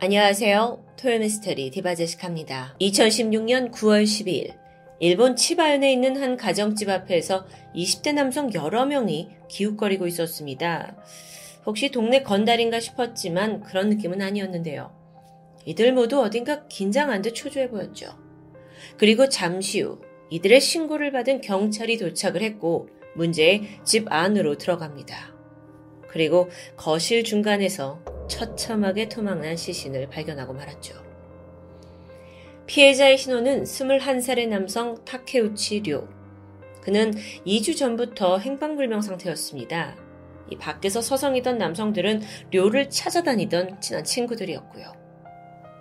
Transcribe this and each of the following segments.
안녕하세요. 토요미스터리 디바제식합니다. 2016년 9월 12일 일본 치바현에 있는 한 가정집 앞에서 20대 남성 여러 명이 기웃거리고 있었습니다. 혹시 동네 건달인가 싶었지만 그런 느낌은 아니었는데요. 이들 모두 어딘가 긴장한 듯 초조해 보였죠. 그리고 잠시 후 이들의 신고를 받은 경찰이 도착을 했고 문제의 집 안으로 들어갑니다. 그리고 거실 중간에서 처참하게 토막난 시신을 발견하고 말았죠. 피해자의 신원은 21살의 남성 타케우치 료. 그는 2주 전부터 행방불명 상태였습니다. 이 밖에서 서성이던 남성들은 료를 찾아다니던 친한 친구들이었고요.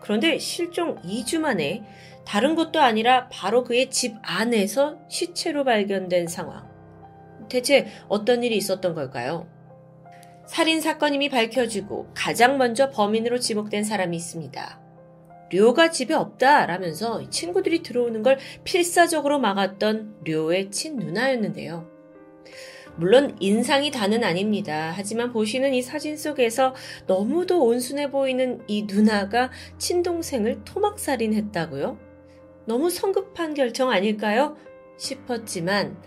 그런데 실종 2주 만에 다른 곳도 아니라 바로 그의 집 안에서 시체로 발견된 상황. 대체 어떤 일이 있었던 걸까요? 살인 사건임이 밝혀지고 가장 먼저 범인으로 지목된 사람이 있습니다. 료가 집에 없다라면서 친구들이 들어오는 걸 필사적으로 막았던 료의 친누나였는데요. 물론 인상이 다는 아닙니다. 하지만 보시는 이 사진 속에서 너무도 온순해 보이는 이 누나가 친동생을 토막살인했다고요? 너무 성급한 결정 아닐까요? 싶었지만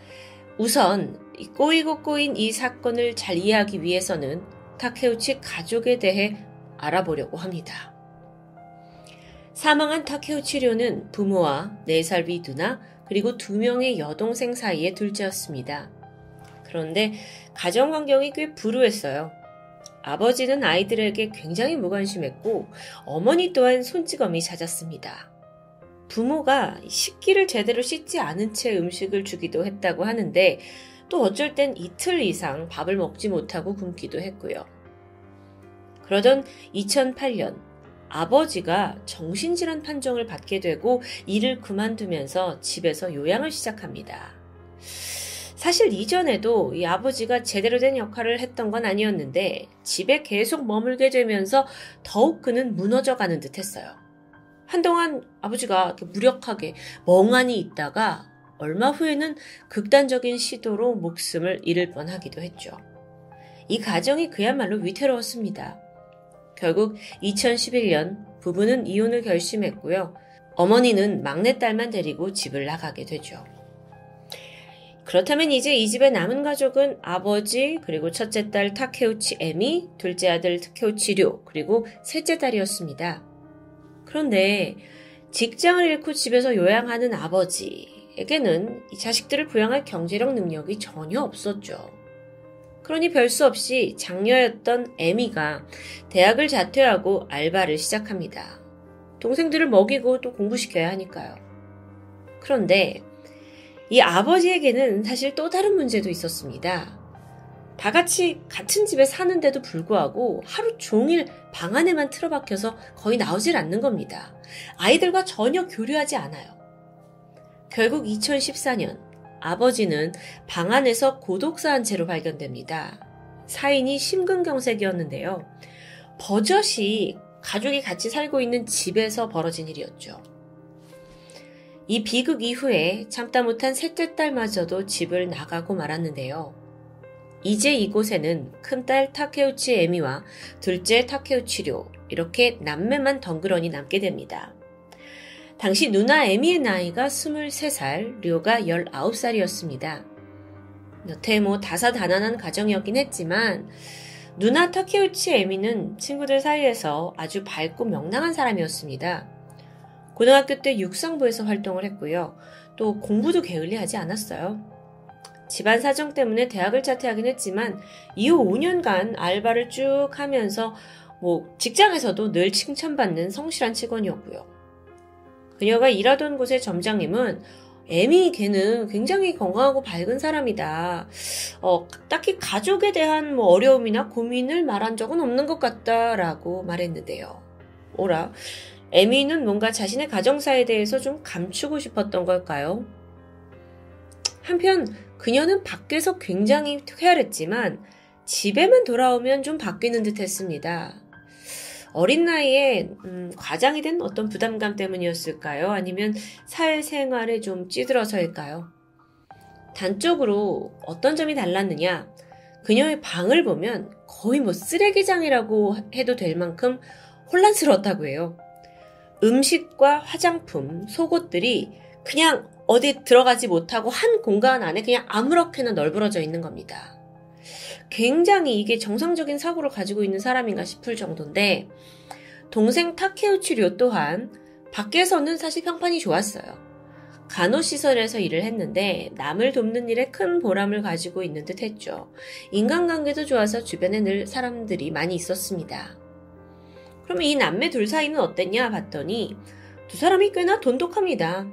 우선 꼬이고 꼬인 이 사건을 잘 이해하기 위해서는 타케우치 가족에 대해 알아보려고 합니다. 사망한 타케우치료는 부모와 4살 위 누나 그리고 두 명의 여동생 사이의 둘째였습니다. 그런데 가정 환경이 꽤 불우했어요. 아버지는 아이들에게 굉장히 무관심했고 어머니 또한 손찌검이 잦았습니다. 부모가 식기를 제대로 씻지 않은 채 음식을 주기도 했다고 하는데 또 어쩔 땐 이틀 이상 밥을 먹지 못하고 굶기도 했고요. 그러던 2008년 아버지가 정신질환 판정을 받게 되고 일을 그만두면서 집에서 요양을 시작합니다. 사실 이전에도 이 아버지가 제대로 된 역할을 했던 건 아니었는데 집에 계속 머물게 되면서 더욱 그는 무너져 가는 듯 했어요. 한동안 아버지가 무력하게 멍하니 있다가 얼마 후에는 극단적인 시도로 목숨을 잃을 뻔하기도 했죠. 이 가정이 그야말로 위태로웠습니다. 결국 2011년 부부는 이혼을 결심했고요. 어머니는 막내딸만 데리고 집을 나가게 되죠. 그렇다면 이제 이 집의 남은 가족은 아버지, 그리고 첫째 딸 타케우치 에미, 둘째 아들 타케우치 료, 그리고 셋째 딸이었습니다. 그런데 직장을 잃고 집에서 요양하는 아버지, 에게는 이 자식들을 부양할 경제력 능력이 전혀 없었죠. 그러니 별 수 없이 장녀였던 에미가 대학을 자퇴하고 알바를 시작합니다. 동생들을 먹이고 또 공부시켜야 하니까요. 그런데 이 아버지에게는 사실 또 다른 문제도 있었습니다. 다 같이 같은 집에 사는데도 불구하고 하루 종일 방 안에만 틀어박혀서 거의 나오질 않는 겁니다. 아이들과 전혀 교류하지 않아요. 결국 2014년 아버지는 방 안에서 고독사한 채로 발견됩니다. 사인이 심근경색이었는데요. 버젓이 가족이 같이 살고 있는 집에서 벌어진 일이었죠. 이 비극 이후에 참다 못한 셋째 딸마저도 집을 나가고 말았는데요. 이제 이곳에는 큰딸 타케우치 에미와 둘째 타케우치료 이렇게 남매만 덩그러니 남게 됩니다. 당시 누나 에미의 나이가 23살, 료가 19살이었습니다. 여태 뭐 다사다난한 가정이었긴 했지만 누나 타케우치 에미는 친구들 사이에서 아주 밝고 명랑한 사람이었습니다. 고등학교 때 육상부에서 활동을 했고요. 또 공부도 게을리하지 않았어요. 집안 사정 때문에 대학을 자퇴하긴 했지만 이후 5년간 알바를 쭉 하면서 뭐 직장에서도 늘 칭찬받는 성실한 직원이었고요. 그녀가 일하던 곳의 점장님은 에미 걔는 굉장히 건강하고 밝은 사람이다. 어, 딱히 가족에 대한 뭐 어려움이나 고민을 말한 적은 없는 것 같다라고 말했는데요. 오라. 에미는 뭔가 자신의 가정사에 대해서 좀 감추고 싶었던 걸까요? 한편 그녀는 밖에서 굉장히 쾌활했지만 집에만 돌아오면 좀 바뀌는 듯 했습니다. 어린 나이에 음, 과장이 된 어떤 부담감 때문이었을까요? 아니면 사회생활에 좀 찌들어서일까요? 단적으로 어떤 점이 달랐느냐? 그녀의 방을 보면 거의 뭐 쓰레기장이라고 해도 될 만큼 혼란스러웠다고 해요. 음식과 화장품, 속옷들이 그냥 어디 들어가지 못하고 한 공간 안에 그냥 아무렇게나 널브러져 있는 겁니다. 굉장히 이게 정상적인 사고를 가지고 있는 사람인가 싶을 정도인데 동생 타케우치 료 또한 밖에서는 사실 평판이 좋았어요. 간호시설에서 일을 했는데 남을 돕는 일에 큰 보람을 가지고 있는 듯 했죠. 인간관계도 좋아서 주변에 늘 사람들이 많이 있었습니다. 그럼 이 남매 둘 사이는 어땠냐 봤더니 두 사람이 꽤나 돈독합니다.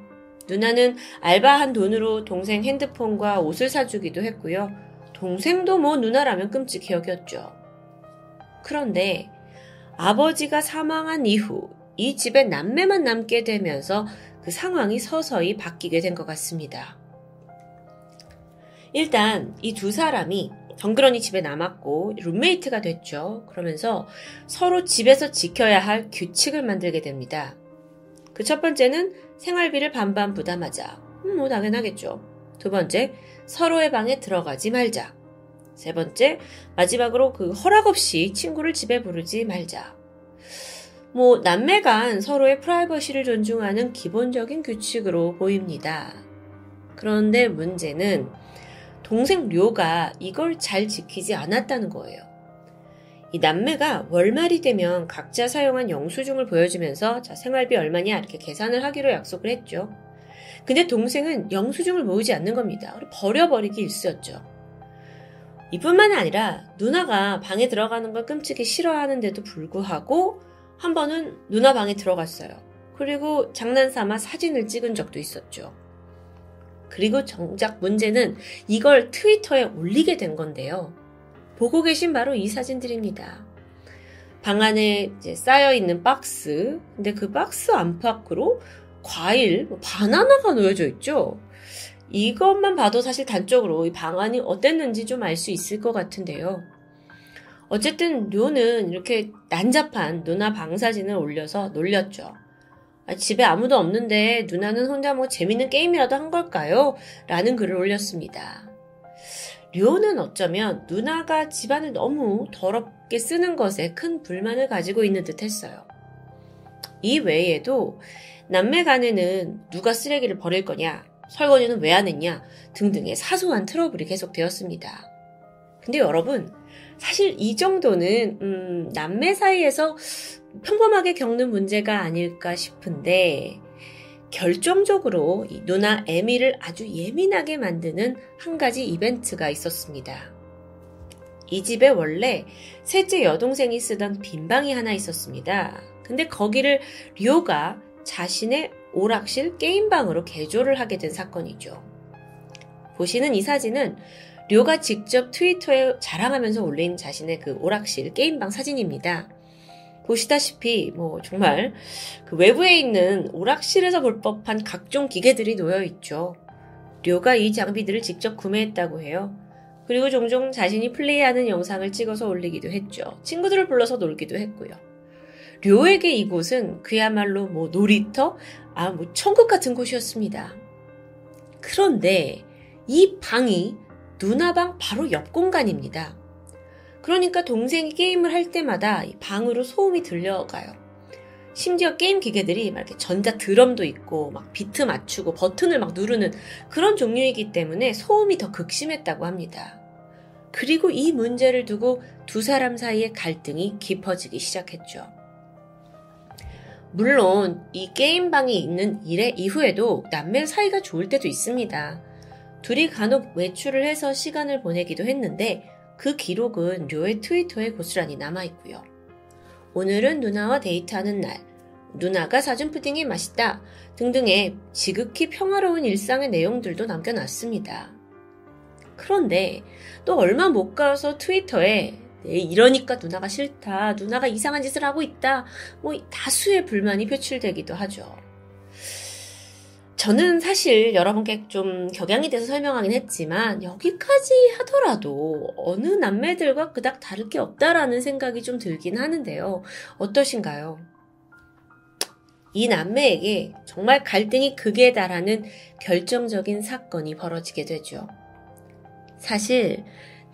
누나는 알바한 돈으로 동생 핸드폰과 옷을 사주기도 했고요. 동생도 뭐 누나라면 끔찍히 여겼죠. 그런데 아버지가 사망한 이후 이 집에 남매만 남게 되면서 그 상황이 서서히 바뀌게 된 것 같습니다. 일단 이 두 사람이 덩그러니 집에 남았고 룸메이트가 됐죠. 그러면서 서로 집에서 지켜야 할 규칙을 만들게 됩니다. 그 첫 번째는 생활비를 반반 부담하자. 음, 뭐 당연하겠죠. 두 번째, 서로의 방에 들어가지 말자. 세 번째, 마지막으로 그 허락 없이 친구를 집에 부르지 말자. 뭐 남매 간 서로의 프라이버시를 존중하는 기본적인 규칙으로 보입니다. 그런데 문제는 동생 료가 이걸 잘 지키지 않았다는 거예요. 이 남매가 월말이 되면 각자 사용한 영수증을 보여주면서 자, 생활비 얼마냐 이렇게 계산을 하기로 약속을 했죠. 근데 동생은 영수증을 모으지 않는 겁니다. 버려버리기 일쑤였죠. 이뿐만 아니라 누나가 방에 들어가는 걸 끔찍이 싫어하는데도 불구하고 한 번은 누나 방에 들어갔어요. 그리고 장난삼아 사진을 찍은 적도 있었죠. 그리고 정작 문제는 이걸 트위터에 올리게 된 건데요. 보고 계신 바로 이 사진들입니다. 방 안에 쌓여 있는 박스, 근데 그 박스 안팎으로 과일, 뭐 바나나가 놓여져 있죠. 이것만 봐도 사실 단적으로 이 방 안이 어땠는지 좀 알 수 있을 것 같은데요. 어쨌든 료는 이렇게 난잡한 누나 방사진을 올려서 놀렸죠. 아, 집에 아무도 없는데 누나는 혼자 뭐 재밌는 게임이라도 한 걸까요? 라는 글을 올렸습니다. 료는 어쩌면 누나가 집안을 너무 더럽게 쓰는 것에 큰 불만을 가지고 있는 듯 했어요. 이 외에도 남매 간에는 누가 쓰레기를 버릴 거냐, 설거지는 왜 안 했냐 등등의 사소한 트러블이 계속되었습니다. 근데 여러분, 사실 이 정도는 음, 남매 사이에서 평범하게 겪는 문제가 아닐까 싶은데 결정적으로 누나 에미를 아주 예민하게 만드는 한 가지 이벤트가 있었습니다. 이 집에 원래 셋째 여동생이 쓰던 빈 방이 하나 있었습니다. 근데 거기를 리오가 자신의 오락실 게임방으로 개조를 하게 된 사건이죠. 보시는 이 사진은 료가 직접 트위터에 자랑하면서 올린 자신의 그 오락실 게임방 사진입니다. 보시다시피 뭐 정말 그 외부에 있는 오락실에서 볼 법한 각종 기계들이 놓여 있죠. 료가 이 장비들을 직접 구매했다고 해요. 그리고 종종 자신이 플레이하는 영상을 찍어서 올리기도 했죠. 친구들을 불러서 놀기도 했고요. 료에게 이곳은 그야말로 뭐 놀이터, 아, 뭐 천국 같은 곳이었습니다. 그런데 이 방이 누나방 바로 옆 공간입니다. 그러니까 동생이 게임을 할 때마다 방으로 소음이 들려가요. 심지어 게임 기계들이 막 이렇게 전자 드럼도 있고 막 비트 맞추고 버튼을 막 누르는 그런 종류이기 때문에 소음이 더 극심했다고 합니다. 그리고 이 문제를 두고 두 사람 사이의 갈등이 깊어지기 시작했죠. 물론 이 게임방이 있는 일의 이후에도 남매 사이가 좋을 때도 있습니다. 둘이 간혹 외출을 해서 시간을 보내기도 했는데 그 기록은 료의 트위터에 고스란히 남아있고요. 오늘은 누나와 데이트하는 날, 누나가 사준 푸딩이 맛있다 등등의 지극히 평화로운 일상의 내용들도 남겨놨습니다. 그런데 또 얼마 못 가서 트위터에 네, 이러니까 누나가 싫다, 누나가 이상한 짓을 하고 있다, 뭐 다수의 불만이 표출되기도 하죠. 저는 사실 여러분께 좀 격양이 돼서 설명하긴 했지만 여기까지 하더라도 어느 남매들과 그닥 다를 게 없다라는 생각이 좀 들긴 하는데요. 어떠신가요? 이 남매에게 정말 갈등이 극에 달하는 결정적인 사건이 벌어지게 되죠. 사실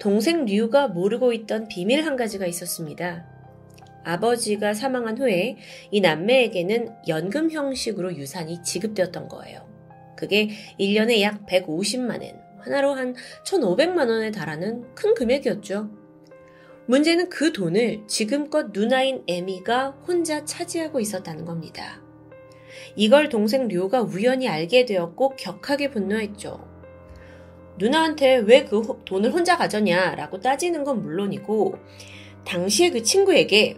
동생 류가 모르고 있던 비밀 한 가지가 있었습니다. 아버지가 사망한 후에 이 남매에게는 연금 형식으로 유산이 지급되었던 거예요. 그게 1년에 약 150만엔, 하나로 한 1,500만 원에 달하는 큰 금액이었죠. 문제는 그 돈을 지금껏 누나인 에미가 혼자 차지하고 있었다는 겁니다. 이걸 동생 류가 우연히 알게 되었고 격하게 분노했죠. 누나한테 왜 그 돈을 혼자 가졌냐라고 따지는 건 물론이고 당시에 그 친구에게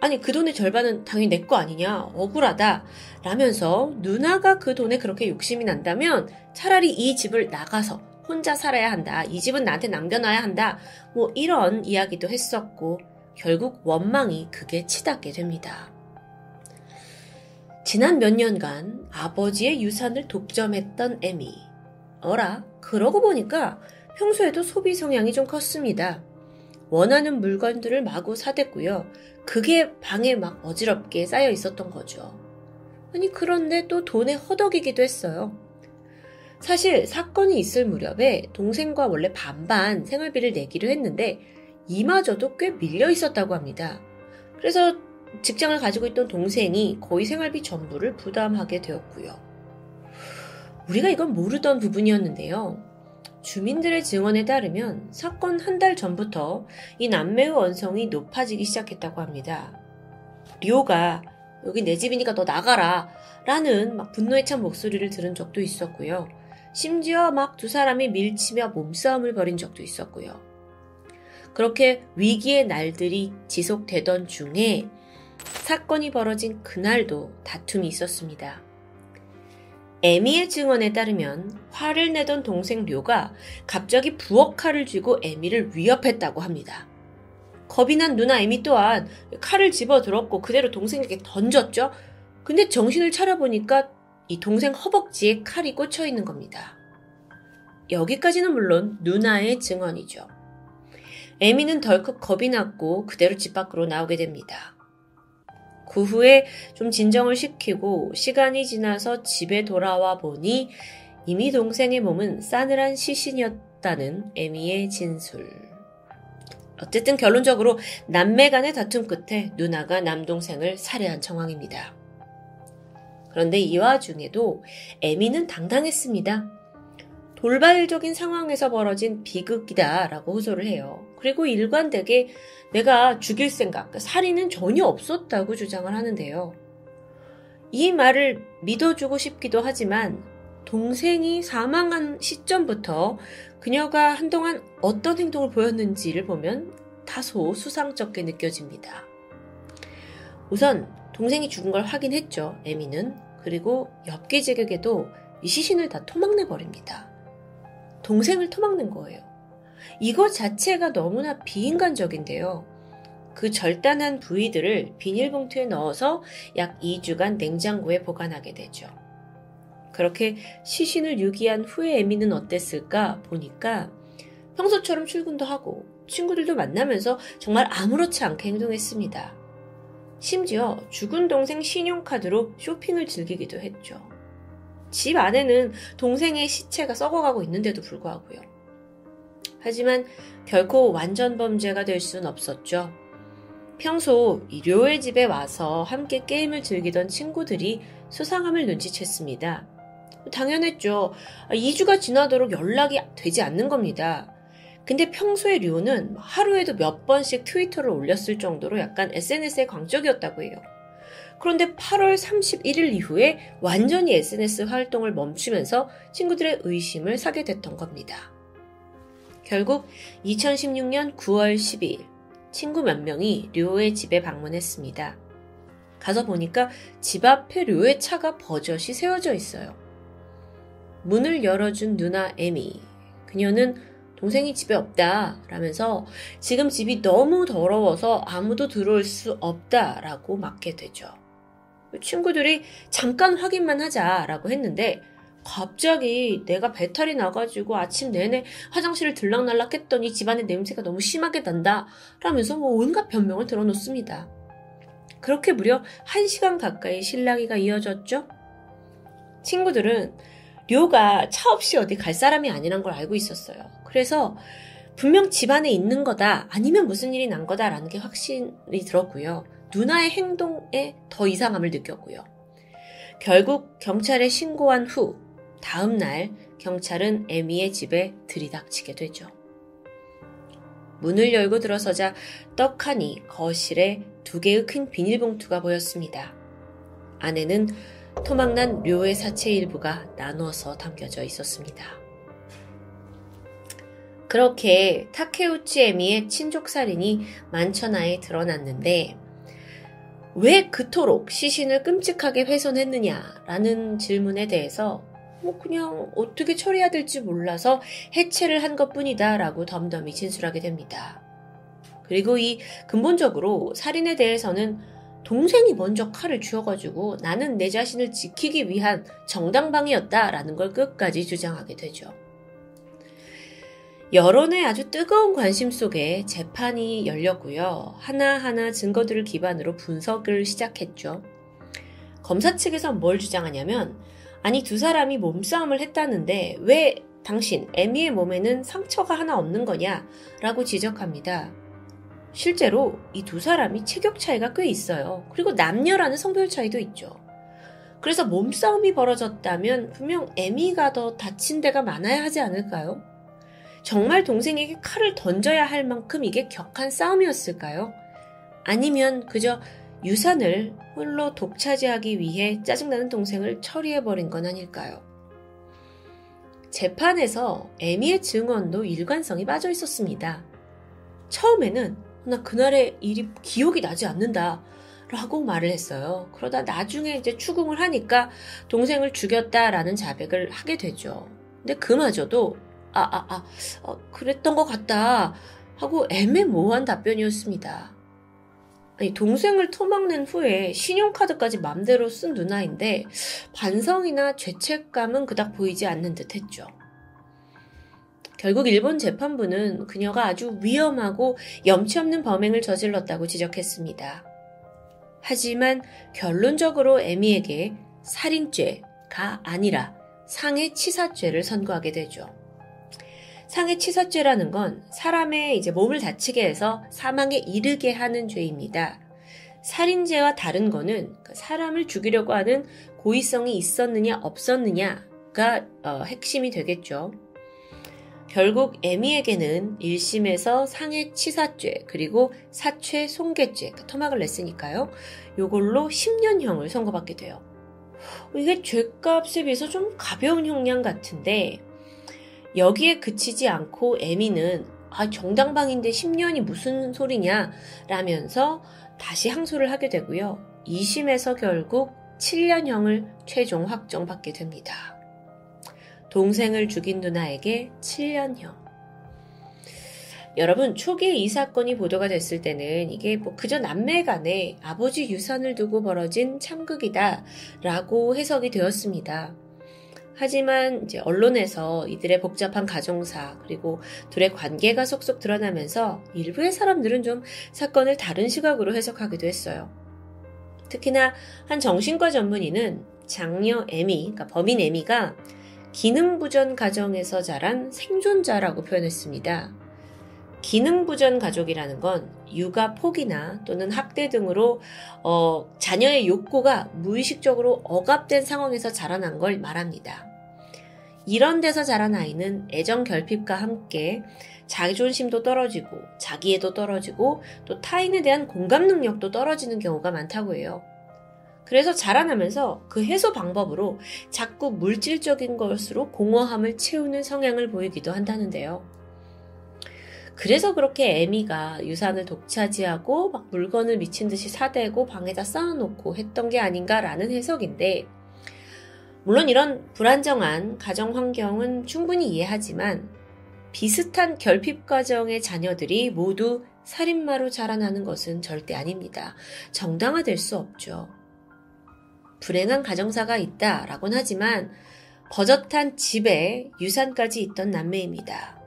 아니 그 돈의 절반은 당연히 내 거 아니냐 억울하다 라면서 누나가 그 돈에 그렇게 욕심이 난다면 차라리 이 집을 나가서 혼자 살아야 한다 이 집은 나한테 남겨놔야 한다 뭐 이런 이야기도 했었고 결국 원망이 그게 치닫게 됩니다. 지난 몇 년간 아버지의 유산을 독점했던 에미. 어라, 그러고 보니까 평소에도 소비 성향이 좀 컸습니다. 원하는 물건들을 마구 사댔고요. 그게 방에 막 어지럽게 쌓여 있었던 거죠. 아니, 그런데 또 돈에 허덕이기도 했어요. 사실 사건이 있을 무렵에 동생과 원래 반반 생활비를 내기로 했는데 이마저도 꽤 밀려 있었다고 합니다. 그래서 직장을 가지고 있던 동생이 거의 생활비 전부를 부담하게 되었고요. 우리가 이건 모르던 부분이었는데요. 주민들의 증언에 따르면 사건 한 달 전부터 이 남매의 원성이 높아지기 시작했다고 합니다. 리오가 여기 내 집이니까 너 나가라 라는 막 분노에 찬 목소리를 들은 적도 있었고요. 심지어 막 두 사람이 밀치며 몸싸움을 벌인 적도 있었고요. 그렇게 위기의 날들이 지속되던 중에 사건이 벌어진 그날도 다툼이 있었습니다. 에미의 증언에 따르면 화를 내던 동생 료가 갑자기 부엌 칼을 쥐고 에미를 위협했다고 합니다. 겁이 난 누나 에미 또한 칼을 집어 들었고 그대로 동생에게 던졌죠. 근데 정신을 차려보니까 이 동생 허벅지에 칼이 꽂혀 있는 겁니다. 여기까지는 물론 누나의 증언이죠. 에미는 덜컥 겁이 났고 그대로 집 밖으로 나오게 됩니다. 그 후에 좀 진정을 시키고 시간이 지나서 집에 돌아와 보니 이미 동생의 몸은 싸늘한 시신이었다는 에미의 진술. 어쨌든 결론적으로 남매 간의 다툼 끝에 누나가 남동생을 살해한 정황입니다. 그런데 이 와중에도 에미는 당당했습니다. 돌발적인 상황에서 벌어진 비극이다라고 호소를 해요. 그리고 일관되게 내가 죽일 생각, 그러니까 살인은 전혀 없었다고 주장을 하는데요. 이 말을 믿어주고 싶기도 하지만 동생이 사망한 시점부터 그녀가 한동안 어떤 행동을 보였는지를 보면 다소 수상쩍게 느껴집니다. 우선 동생이 죽은 걸 확인했죠, 에미는. 그리고 엽기 제격에도 이 시신을 다 토막내 버립니다. 동생을 토막는 거예요. 이것 자체가 너무나 비인간적인데요. 그 절단한 부위들을 비닐봉투에 넣어서 약 2주간 냉장고에 보관하게 되죠. 그렇게 시신을 유기한 후에 에미는 어땠을까 보니까 평소처럼 출근도 하고 친구들도 만나면서 정말 아무렇지 않게 행동했습니다. 심지어 죽은 동생 신용카드로 쇼핑을 즐기기도 했죠. 집 안에는 동생의 시체가 썩어가고 있는데도 불구하고요. 하지만 결코 완전 범죄가 될 수는 없었죠. 평소 료의 집에 와서 함께 게임을 즐기던 친구들이 수상함을 눈치챘습니다. 당연했죠. 2주가 지나도록 연락이 되지 않는 겁니다. 근데 평소에 료는 하루에도 몇 번씩 트위터를 올렸을 정도로 약간 SNS에 광적이었다고 해요. 그런데 8월 31일 이후에 완전히 SNS 활동을 멈추면서 친구들의 의심을 사게 됐던 겁니다. 결국 2016년 9월 12일 친구 몇 명이 료의 집에 방문했습니다. 가서 보니까 집 앞에 료의 차가 버젓이 세워져 있어요. 문을 열어준 누나 에미. 그녀는 동생이 집에 없다 라면서 지금 집이 너무 더러워서 아무도 들어올 수 없다 라고 맞게 되죠. 친구들이 잠깐 확인만 하자 라고 했는데 갑자기 내가 배탈이 나가지고 아침 내내 화장실을 들락날락 했더니 집안의 냄새가 너무 심하게 난다 라면서 뭐 온갖 변명을 들어놓습니다. 그렇게 무려 1시간 가까이 실랑이가 이어졌죠? 친구들은 료가 차 없이 어디 갈 사람이 아니란 걸 알고 있었어요. 그래서 분명 집안에 있는 거다 아니면 무슨 일이 난 거다라는 게 확신이 들었고요. 누나의 행동에 더 이상함을 느꼈고요. 결국 경찰에 신고한 후 다음 날 경찰은 에미의 집에 들이닥치게 되죠. 문을 열고 들어서자 떡하니 거실에 두 개의 큰 비닐봉투가 보였습니다. 안에는 토막난 료의 사체 일부가 나눠서 담겨져 있었습니다. 그렇게 타케우치 에미의 친족 살인이 만천하에 드러났는데 왜 그토록 시신을 끔찍하게 훼손했느냐라는 질문에 대해서 뭐 그냥 어떻게 처리해야 될지 몰라서 해체를 한 것뿐이다 라고 덤덤히 진술하게 됩니다. 그리고 이 근본적으로 살인에 대해서는 동생이 먼저 칼을 쥐어가지고 나는 내 자신을 지키기 위한 정당방위였다라는 걸 끝까지 주장하게 되죠. 여론의 아주 뜨거운 관심 속에 재판이 열렸고요. 하나하나 증거들을 기반으로 분석을 시작했죠. 검사 측에서 뭘 주장하냐면 아니 두 사람이 몸싸움을 했다는데 왜 당신 에미의 몸에는 상처가 하나 없는 거냐 라고 지적합니다. 실제로 이 두 사람이 체격 차이가 꽤 있어요. 그리고 남녀라는 성별 차이도 있죠. 그래서 몸싸움이 벌어졌다면 분명 에미가 더 다친 데가 많아야 하지 않을까요? 정말 동생에게 칼을 던져야 할 만큼 이게 격한 싸움이었을까요? 아니면 그저 유산을 홀로 독차지하기 위해 짜증나는 동생을 처리해버린 건 아닐까요? 재판에서 에미의 증언도 일관성이 빠져 있었습니다. 처음에는 나 그날의 일이 기억이 나지 않는다. 라고 말을 했어요. 그러다 나중에 이제 추궁을 하니까 동생을 죽였다라는 자백을 하게 되죠. 근데 그마저도 아, 아, 아, 어, 그랬던 것 같다. 하고 애매모호한 답변이었습니다. 아니, 동생을 토막낸 후에 신용카드까지 맘대로 쓴 누나인데 반성이나 죄책감은 그닥 보이지 않는 듯 했죠. 결국 일본 재판부는 그녀가 아주 위험하고 염치 없는 범행을 저질렀다고 지적했습니다. 하지만 결론적으로 에미에게 살인죄가 아니라 상해치사죄를 선고하게 되죠. 상해 치사죄라는 건 사람의 이제 몸을 다치게 해서 사망에 이르게 하는 죄입니다. 살인죄와 다른 거는 그 사람을 죽이려고 하는 고의성이 있었느냐 없었느냐가 어, 핵심이 되겠죠. 결국 에미에게는 1심에서 상해 치사죄 그리고 사최 손괴죄 그 토막을 냈으니까요. 요걸로 10년형을 선고받게 돼요. 이게 죄값에 비해서 좀 가벼운 형량 같은데 여기에 그치지 않고 에미는 아, 정당방인데 10년이 무슨 소리냐 라면서 다시 항소를 하게 되고요. 2심에서 결국 7년형을 최종 확정받게 됩니다. 동생을 죽인 누나에게 7년형. 여러분, 초기에 이 사건이 보도가 됐을 때는 이게 뭐 그저 남매 간에 아버지 유산을 두고 벌어진 참극이다 라고 해석이 되었습니다. 하지만 이제 언론에서 이들의 복잡한 가정사 그리고 둘의 관계가 속속 드러나면서 일부의 사람들은 좀 사건을 다른 시각으로 해석하기도 했어요. 특히나 한 정신과 전문의는 장녀 에미, 그러니까 범인 에미가 기능부전 가정에서 자란 생존자라고 표현했습니다. 기능부전 가족이라는 건 육아 포기나 또는 학대 등으로 어, 자녀의 욕구가 무의식적으로 억압된 상황에서 자라난 걸 말합니다. 이런 데서 자란 아이는 애정 결핍과 함께 자존심도 떨어지고 자기애도 떨어지고 또 타인에 대한 공감 능력도 떨어지는 경우가 많다고 해요. 그래서 자라나면서 그 해소 방법으로 자꾸 물질적인 것으로 공허함을 채우는 성향을 보이기도 한다는데요. 그래서 그렇게 에미가 유산을 독차지하고 막 물건을 미친 듯이 사대고 방에다 쌓아놓고 했던 게 아닌가라는 해석인데, 물론 이런 불안정한 가정 환경은 충분히 이해하지만 비슷한 결핍 과정의 자녀들이 모두 살인마로 자라나는 것은 절대 아닙니다. 정당화될 수 없죠. 불행한 가정사가 있다라곤 하지만 버젓한 집에 유산까지 있던 남매입니다.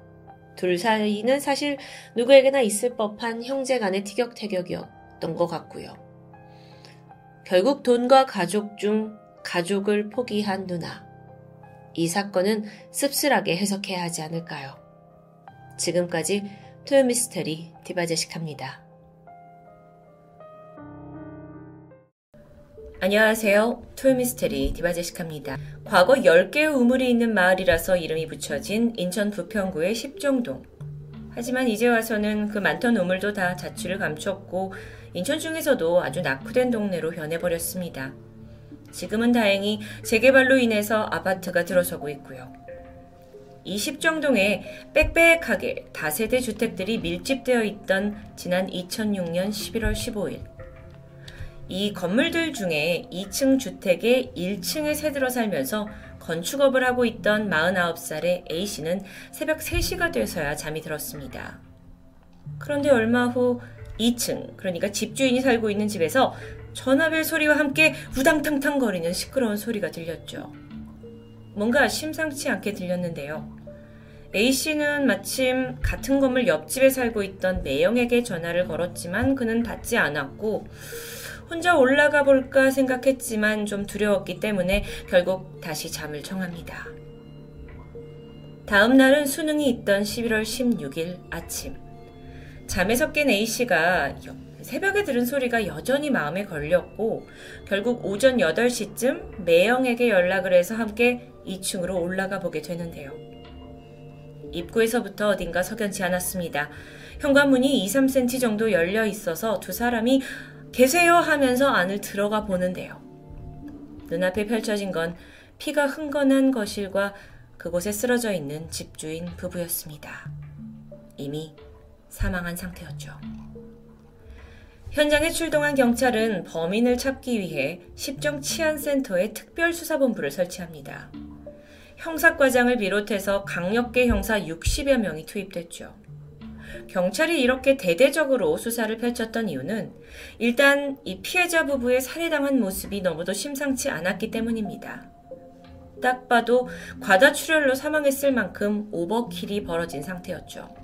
둘 사이는 사실 누구에게나 있을 법한 형제 간의 티격태격이었던 것 같고요. 결국 돈과 가족 중 가족을 포기한 누나. 이 사건은 씁쓸하게 해석해야 하지 않을까요? 지금까지 토요미스터리 디바제식합니다. 안녕하세요. 토요미스테리 디바제식합니다. 과거 10개의 우물이 있는 마을이라서 이름이 붙여진 인천 부평구의 십종동. 하지만 이제 와서는 그 많던 우물도 다 자취를 감췄고 인천 중에서도 아주 낙후된 동네로 변해버렸습니다. 지금은 다행히 재개발로 인해서 아파트가 들어서고 있고요. 이 십정동에 빽빽하게 다세대 주택들이 밀집되어 있던 지난 2006년 11월 15일. 이 건물들 중에 2층 주택에 1층에 새들어 살면서 건축업을 하고 있던 49살의 A씨는 새벽 3시가 돼서야 잠이 들었습니다. 그런데 얼마 후 2층, 그러니까 집주인이 살고 있는 집에서 전화벨 소리와 함께 우당탕탕 거리는 시끄러운 소리가 들렸죠. 뭔가 심상치 않게 들렸는데요. A씨는 마침 같은 건물 옆집에 살고 있던 매영에게 전화를 걸었지만 그는 받지 않았고 혼자 올라가 볼까 생각했지만 좀 두려웠기 때문에 결국 다시 잠을 청합니다. 다음 날은 수능이 있던 11월 16일 아침. 잠에서 깬 A씨가 새벽에 들은 소리가 여전히 마음에 걸렸고 결국 오전 8시쯤 매영에게 연락을 해서 함께 2층으로 올라가 보게 되는데요. 입구에서부터 어딘가 석연치 않았습니다. 현관문이 2, 3cm 정도 열려 있어서 두 사람이 계세요 하면서 안을 들어가 보는데요. 눈앞에 펼쳐진 건 피가 흥건한 거실과 그곳에 쓰러져 있는 집주인 부부였습니다. 이미 사망한 상태였죠. 현장에 출동한 경찰은 범인을 찾기 위해 십정 치안센터에 특별수사본부를 설치합니다. 형사과장을 비롯해서 강력계 형사 60여 명이 투입됐죠. 경찰이 이렇게 대대적으로 수사를 펼쳤던 이유는 일단 이 피해자 부부의 살해당한 모습이 너무도 심상치 않았기 때문입니다. 딱 봐도 과다출혈로 사망했을 만큼 오버킬이 벌어진 상태였죠.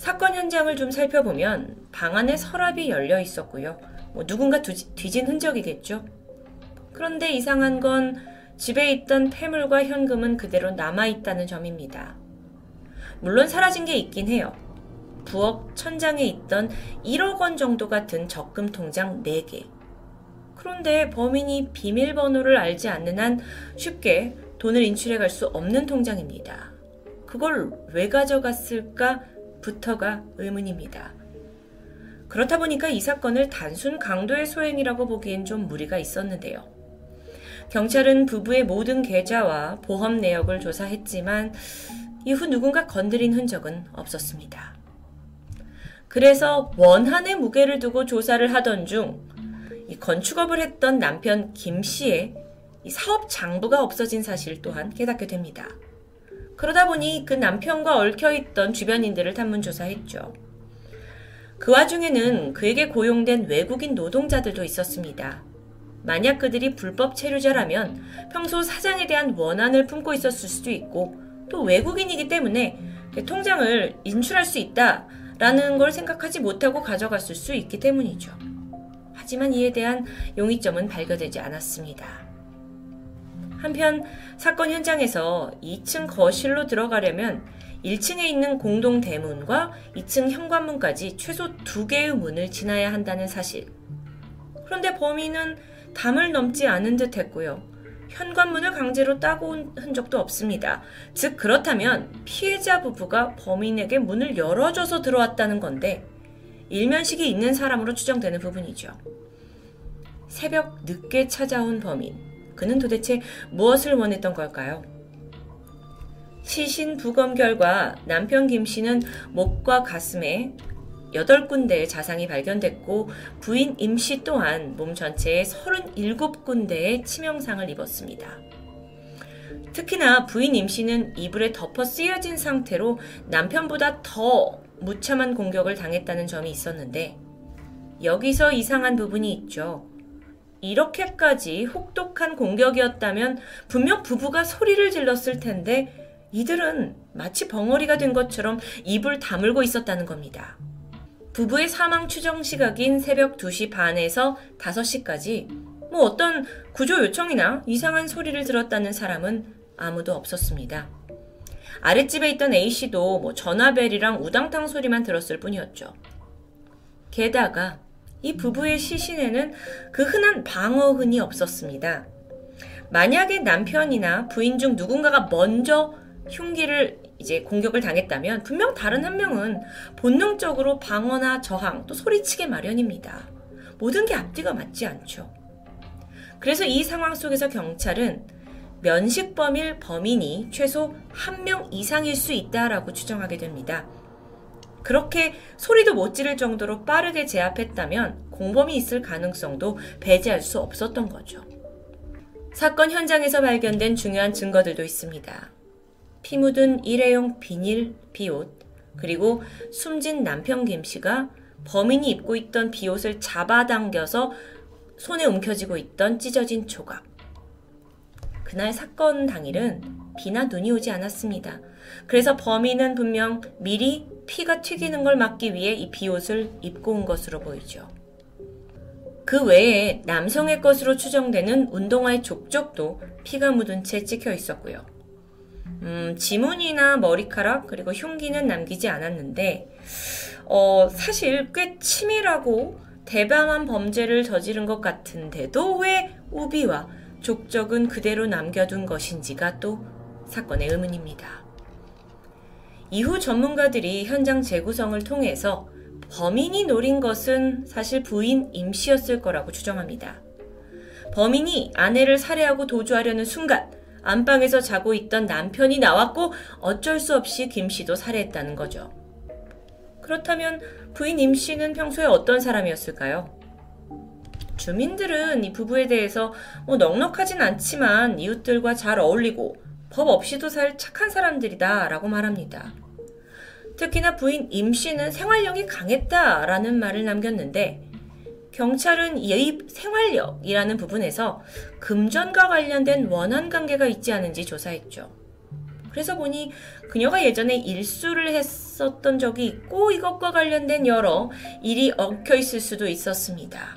사건 현장을 좀 살펴보면 방 안에 서랍이 열려 있었고요. 뭐 누군가 뒤진 흔적이겠죠. 그런데 이상한 건 집에 있던 폐물과 현금은 그대로 남아있다는 점입니다. 물론 사라진 게 있긴 해요. 부엌 천장에 있던 1억 원 정도가 든 적금 통장 4개. 그런데 범인이 비밀번호를 알지 않는 한 쉽게 돈을 인출해 갈 수 없는 통장입니다. 그걸 왜 가져갔을까 부터가 의문입니다. 그렇다 보니까 이 사건을 단순 강도의 소행이라고 보기엔 좀 무리가 있었는데요. 경찰은 부부의 모든 계좌와 보험 내역을 조사했지만 이후 누군가 건드린 흔적은 없었습니다. 그래서 원한의 무게를 두고 조사를 하던 중 건축업을 했던 남편 김 씨의 사업 장부가 없어진 사실 또한 깨닫게 됩니다. 그러다 보니 그 남편과 얽혀있던 주변인들을 탐문조사했죠. 그 와중에는 그에게 고용된 외국인 노동자들도 있었습니다. 만약 그들이 불법 체류자라면 평소 사장에 대한 원한을 품고 있었을 수도 있고 또 외국인이기 때문에 통장을 인출할 수 있다라는 걸 생각하지 못하고 가져갔을 수 있기 때문이죠. 하지만 이에 대한 용의점은 발견되지 않았습니다. 한편 사건 현장에서 2층 거실로 들어가려면 1층에 있는 공동 대문과 2층 현관문까지 최소 2개의 문을 지나야 한다는 사실. 그런데 범인은 담을 넘지 않은 듯 했고요. 현관문을 강제로 따고 온 흔적도 없습니다. 즉, 그렇다면 피해자 부부가 범인에게 문을 열어줘서 들어왔다는 건데, 일면식이 있는 사람으로 추정되는 부분이죠. 새벽 늦게 찾아온 범인. 그는 도대체 무엇을 원했던 걸까요? 시신 부검 결과 남편 김 씨는 목과 가슴에 8군데의 자상이 발견됐고 부인 임 씨 또한 몸 전체에 37군데의 치명상을 입었습니다. 특히나 부인 임 씨는 이불에 덮어 쓰여진 상태로 남편보다 더 무참한 공격을 당했다는 점이 있었는데 여기서 이상한 부분이 있죠. 이렇게까지 혹독한 공격이었다면 분명 부부가 소리를 질렀을 텐데 이들은 마치 벙어리가 된 것처럼 입을 다물고 있었다는 겁니다. 부부의 사망 추정 시각인 새벽 2시 반에서 5시까지 뭐 어떤 구조 요청이나 이상한 소리를 들었다는 사람은 아무도 없었습니다. 아랫집에 있던 A씨도 뭐 전화벨이랑 우당탕 소리만 들었을 뿐이었죠. 게다가 이 부부의 시신에는 그 흔한 방어흔이 없었습니다. 만약에 남편이나 부인 중 누군가가 먼저 흉기를 이제 공격을 당했다면 분명 다른 한 명은 본능적으로 방어나 저항 또 소리치게 마련입니다. 모든 게 앞뒤가 맞지 않죠. 그래서 이 상황 속에서 경찰은 면식범일 범인이 최소 한 명 이상일 수 있다라고 추정하게 됩니다. 그렇게 소리도 못 지를 정도로 빠르게 제압했다면 공범이 있을 가능성도 배제할 수 없었던 거죠. 사건 현장에서 발견된 중요한 증거들도 있습니다. 피 묻은 일회용 비닐 비옷, 그리고 숨진 남편 김 씨가 범인이 입고 있던 비옷을 잡아당겨서 손에 움켜쥐고 있던 찢어진 조각. 그날 사건 당일은 비나 눈이 오지 않았습니다. 그래서 범인은 분명 미리 피가 튀기는 걸 막기 위해 이 비옷을 입고 온 것으로 보이죠. 그 외에 남성의 것으로 추정되는 운동화의 족적도 피가 묻은 채 찍혀 있었고요. 음, 지문이나 머리카락 그리고 흉기는 남기지 않았는데 어, 사실 꽤 치밀하고 대담한 범죄를 저지른 것 같은데도 왜 우비와 족적은 그대로 남겨둔 것인지가 또 사건의 의문입니다. 이후 전문가들이 현장 재구성을 통해서 범인이 노린 것은 사실 부인 임 씨였을 거라고 추정합니다. 범인이 아내를 살해하고 도주하려는 순간 안방에서 자고 있던 남편이 나왔고 어쩔 수 없이 김 씨도 살해했다는 거죠. 그렇다면 부인 임 씨는 평소에 어떤 사람이었을까요? 주민들은 이 부부에 대해서 뭐 넉넉하진 않지만 이웃들과 잘 어울리고 법 없이도 살 착한 사람들이다 라고 말합니다. 특히나 부인 임 씨는 생활력이 강했다 라는 말을 남겼는데 경찰은 이 생활력이라는 부분에서 금전과 관련된 원한 관계가 있지 않은지 조사했죠. 그래서 보니 그녀가 예전에 일수를 했었던 적이 있고 이것과 관련된 여러 일이 엉켜 있을 수도 있었습니다.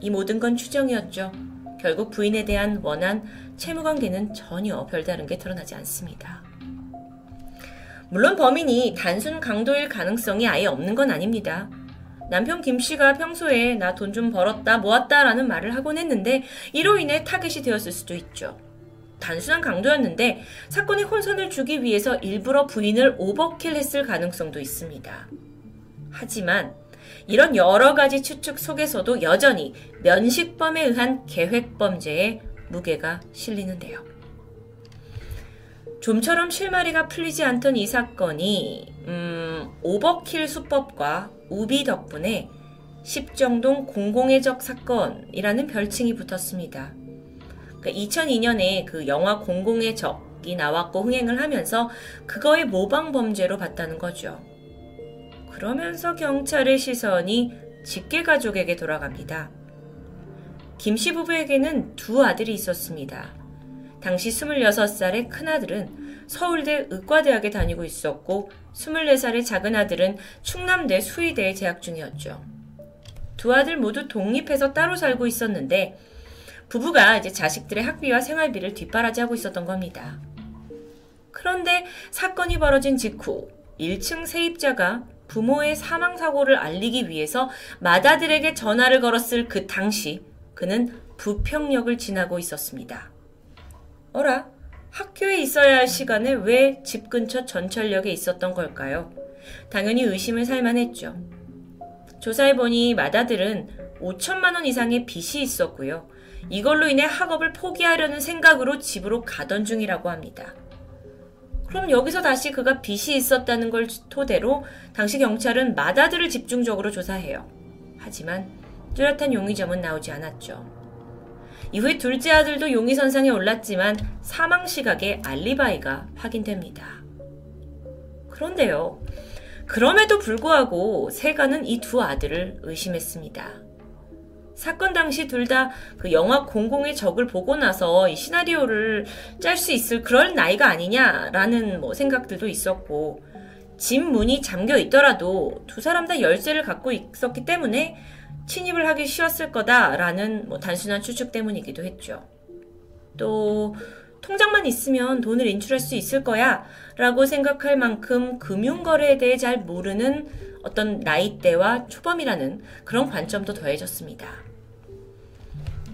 이 모든 건 추정이었죠. 결국 부인에 대한 원한 채무 관계는 전혀 별다른 게 드러나지 않습니다. 물론 범인이 단순 강도일 가능성이 아예 없는 건 아닙니다. 남편 김 씨가 평소에 나 돈 좀 벌었다, 모았다 라는 말을 하곤 했는데 이로 인해 타겟이 되었을 수도 있죠. 단순한 강도였는데 사건에 혼선을 주기 위해서 일부러 부인을 overkill 했을 가능성도 있습니다. 하지만 이런 여러 가지 추측 속에서도 여전히 면식범에 의한 계획범죄에 무게가 실리는데요. 좀처럼 실마리가 풀리지 않던 이 사건이 음, overkill 수법과 우비 덕분에 십정동 공공의 적 사건이라는 별칭이 붙었습니다. 그러니까 2002년에 그 영화 공공의 적이 나왔고 흥행을 하면서 그거의 모방 범죄로 봤다는 거죠. 그러면서 경찰의 시선이 직계 가족에게 돌아갑니다. 김 씨 부부에게는 두 아들이 있었습니다. 당시 26살의 큰아들은 서울대 의과대학에 다니고 있었고 24살의 작은 아들은 충남대 수의대에 재학 중이었죠. 두 아들 모두 독립해서 따로 살고 있었는데 부부가 이제 자식들의 학비와 생활비를 뒷바라지하고 있었던 겁니다. 그런데 사건이 벌어진 직후 1층 세입자가 부모의 사망 사고를 알리기 위해서 맏아들에게 전화를 걸었을 그 당시 그는 부평역을 지나고 있었습니다. 어라? 학교에 있어야 할 시간에 왜 집 근처 전철역에 있었던 걸까요? 당연히 의심을 살만했죠. 조사해보니 맏아들은 5천만 원 이상의 빚이 있었고요. 이걸로 인해 학업을 포기하려는 생각으로 집으로 가던 중이라고 합니다. 그럼 여기서 다시 그가 빚이 있었다는 걸 토대로 당시 경찰은 맏아들을 집중적으로 조사해요. 하지만 뚜렷한 용의점은 나오지 않았죠. 이후에 둘째 아들도 용의선상에 올랐지만 사망 시각에 알리바이가 확인됩니다. 그런데요. 그럼에도 불구하고 세가는 이 두 아들을 의심했습니다. 사건 당시 둘 다 그 영화 공공의 적을 보고 나서 이 시나리오를 짤 수 있을 그럴 나이가 아니냐라는 뭐 생각들도 있었고 집 문이 잠겨 있더라도 두 사람 다 열쇠를 갖고 있었기 때문에 침입을 하기 쉬웠을 거다라는 뭐 단순한 추측 때문이기도 했죠. 또 통장만 있으면 돈을 인출할 수 있을 거야 라고 생각할 만큼 금융거래에 대해 잘 모르는 어떤 나이대와 초범이라는 그런 관점도 더해졌습니다.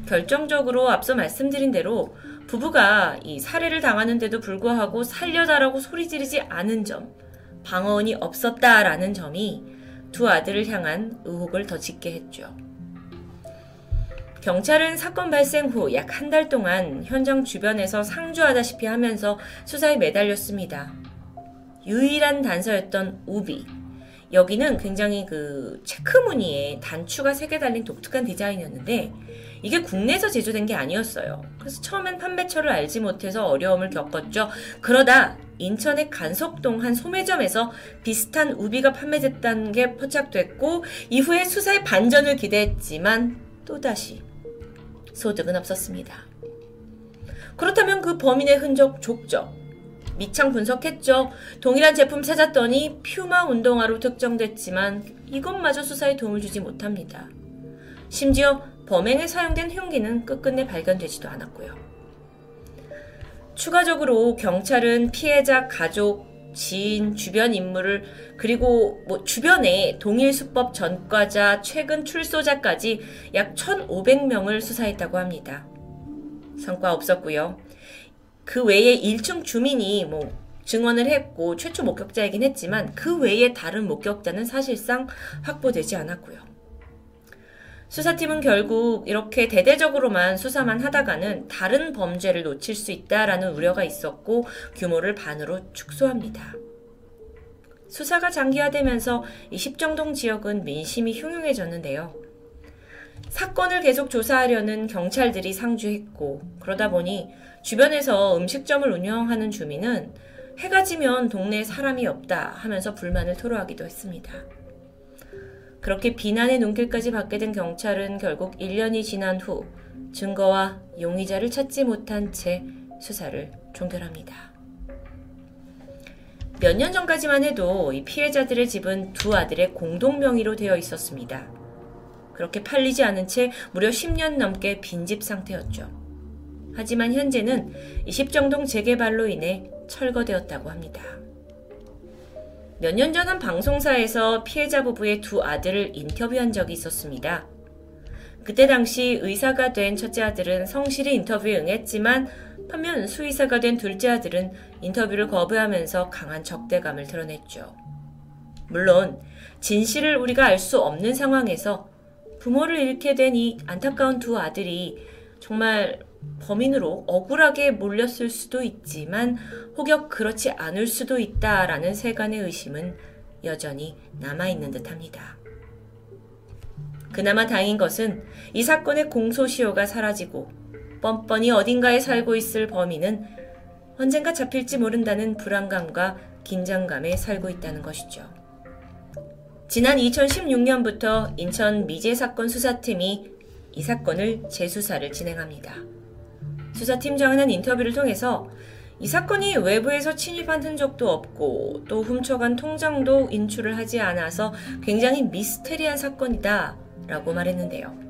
결정적으로 앞서 말씀드린 대로 부부가 이 살해를 당하는데도 불구하고 살려달라고 소리 지르지 않은 점, 방어원이 없었다라는 점이 두 아들을 향한 의혹을 더 짙게 했죠. 경찰은 사건 발생 후 약 한 달 동안 현장 주변에서 상주하다시피 하면서 수사에 매달렸습니다. 유일한 단서였던 우비. 여기는 굉장히 그 체크 무늬에 단추가 3개 달린 독특한 디자인이었는데 이게 국내에서 제조된 게 아니었어요. 그래서 처음엔 판매처를 알지 못해서 어려움을 겪었죠. 그러다 인천의 간석동 한 소매점에서 비슷한 우비가 판매됐다는 게 포착됐고 이후에 수사의 반전을 기대했지만 또다시 소득은 없었습니다. 그렇다면 그 범인의 흔적 족적. 미창 분석했죠. 동일한 제품 찾았더니 퓨마 운동화로 특정됐지만 이것마저 수사에 도움을 주지 못합니다. 심지어 범행에 사용된 흉기는 끝끝내 발견되지도 않았고요. 추가적으로 경찰은 피해자 가족, 지인, 주변 인물을 그리고 뭐 주변에 동일 수법 전과자, 최근 출소자까지 약 1,500명을 수사했다고 합니다. 성과 없었고요. 그 외에 1층 주민이 뭐 증언을 했고 최초 목격자이긴 했지만 그 외에 다른 목격자는 사실상 확보되지 않았고요. 수사팀은 결국 이렇게 대대적으로만 수사만 하다가는 다른 범죄를 놓칠 수 있다라는 우려가 있었고 규모를 반으로 축소합니다. 수사가 장기화되면서 이 십정동 지역은 민심이 흉흉해졌는데요. 사건을 계속 조사하려는 경찰들이 상주했고 그러다 보니 주변에서 음식점을 운영하는 주민은 해가 지면 동네에 사람이 없다 하면서 불만을 토로하기도 했습니다. 그렇게 비난의 눈길까지 받게 된 경찰은 결국 1년이 지난 후 증거와 용의자를 찾지 못한 채 수사를 종결합니다. 몇 년 전까지만 해도 이 피해자들의 집은 두 아들의 공동 명의로 되어 있었습니다. 그렇게 팔리지 않은 채 무려 10년 넘게 빈집 상태였죠. 하지만 현재는 이 십정동 재개발로 인해 철거되었다고 합니다. 몇 년전 한 방송사에서 피해자 부부의 두 아들을 인터뷰한 적이 있었습니다. 그때 당시 의사가 된 첫째 아들은 성실히 인터뷰에 응했지만 반면 수의사가 된 둘째 아들은 인터뷰를 거부하면서 강한 적대감을 드러냈죠. 물론 진실을 우리가 알 수 없는 상황에서 부모를 잃게 된 이 안타까운 두 아들이 정말 범인으로 억울하게 몰렸을 수도 있지만 혹여 그렇지 않을 수도 있다라는 세간의 의심은 여전히 남아있는 듯 합니다. 그나마 다행인 것은 이 사건의 공소시효가 사라지고 뻔뻔히 어딘가에 살고 있을 범인은 언젠가 잡힐지 모른다는 불안감과 긴장감에 살고 있다는 것이죠. 지난 2016년부터 인천 미제 사건 수사팀이 이 사건을 재수사를 진행합니다. 수사팀장은 한 인터뷰를 통해서 이 사건이 외부에서 침입한 흔적도 없고 또 훔쳐간 통장도 인출을 하지 않아서 굉장히 미스테리한 사건이다 라고 말했는데요.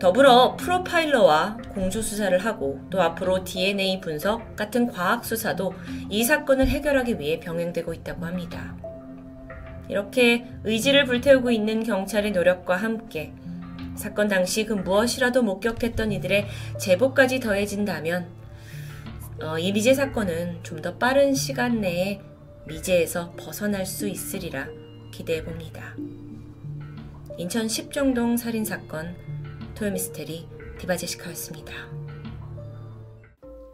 더불어 프로파일러와 공조수사를 하고 또 앞으로 DNA 분석 같은 과학수사도 이 사건을 해결하기 위해 병행되고 있다고 합니다. 이렇게 의지를 불태우고 있는 경찰의 노력과 함께 사건 당시 그 무엇이라도 목격했던 이들의 제보까지 더해진다면 어, 이 미제 사건은 좀 더 빠른 시간 내에 미제에서 벗어날 수 있으리라 기대해 봅니다. 인천 10정동 살인 사건 토요미스테리 디바제시카였습니다.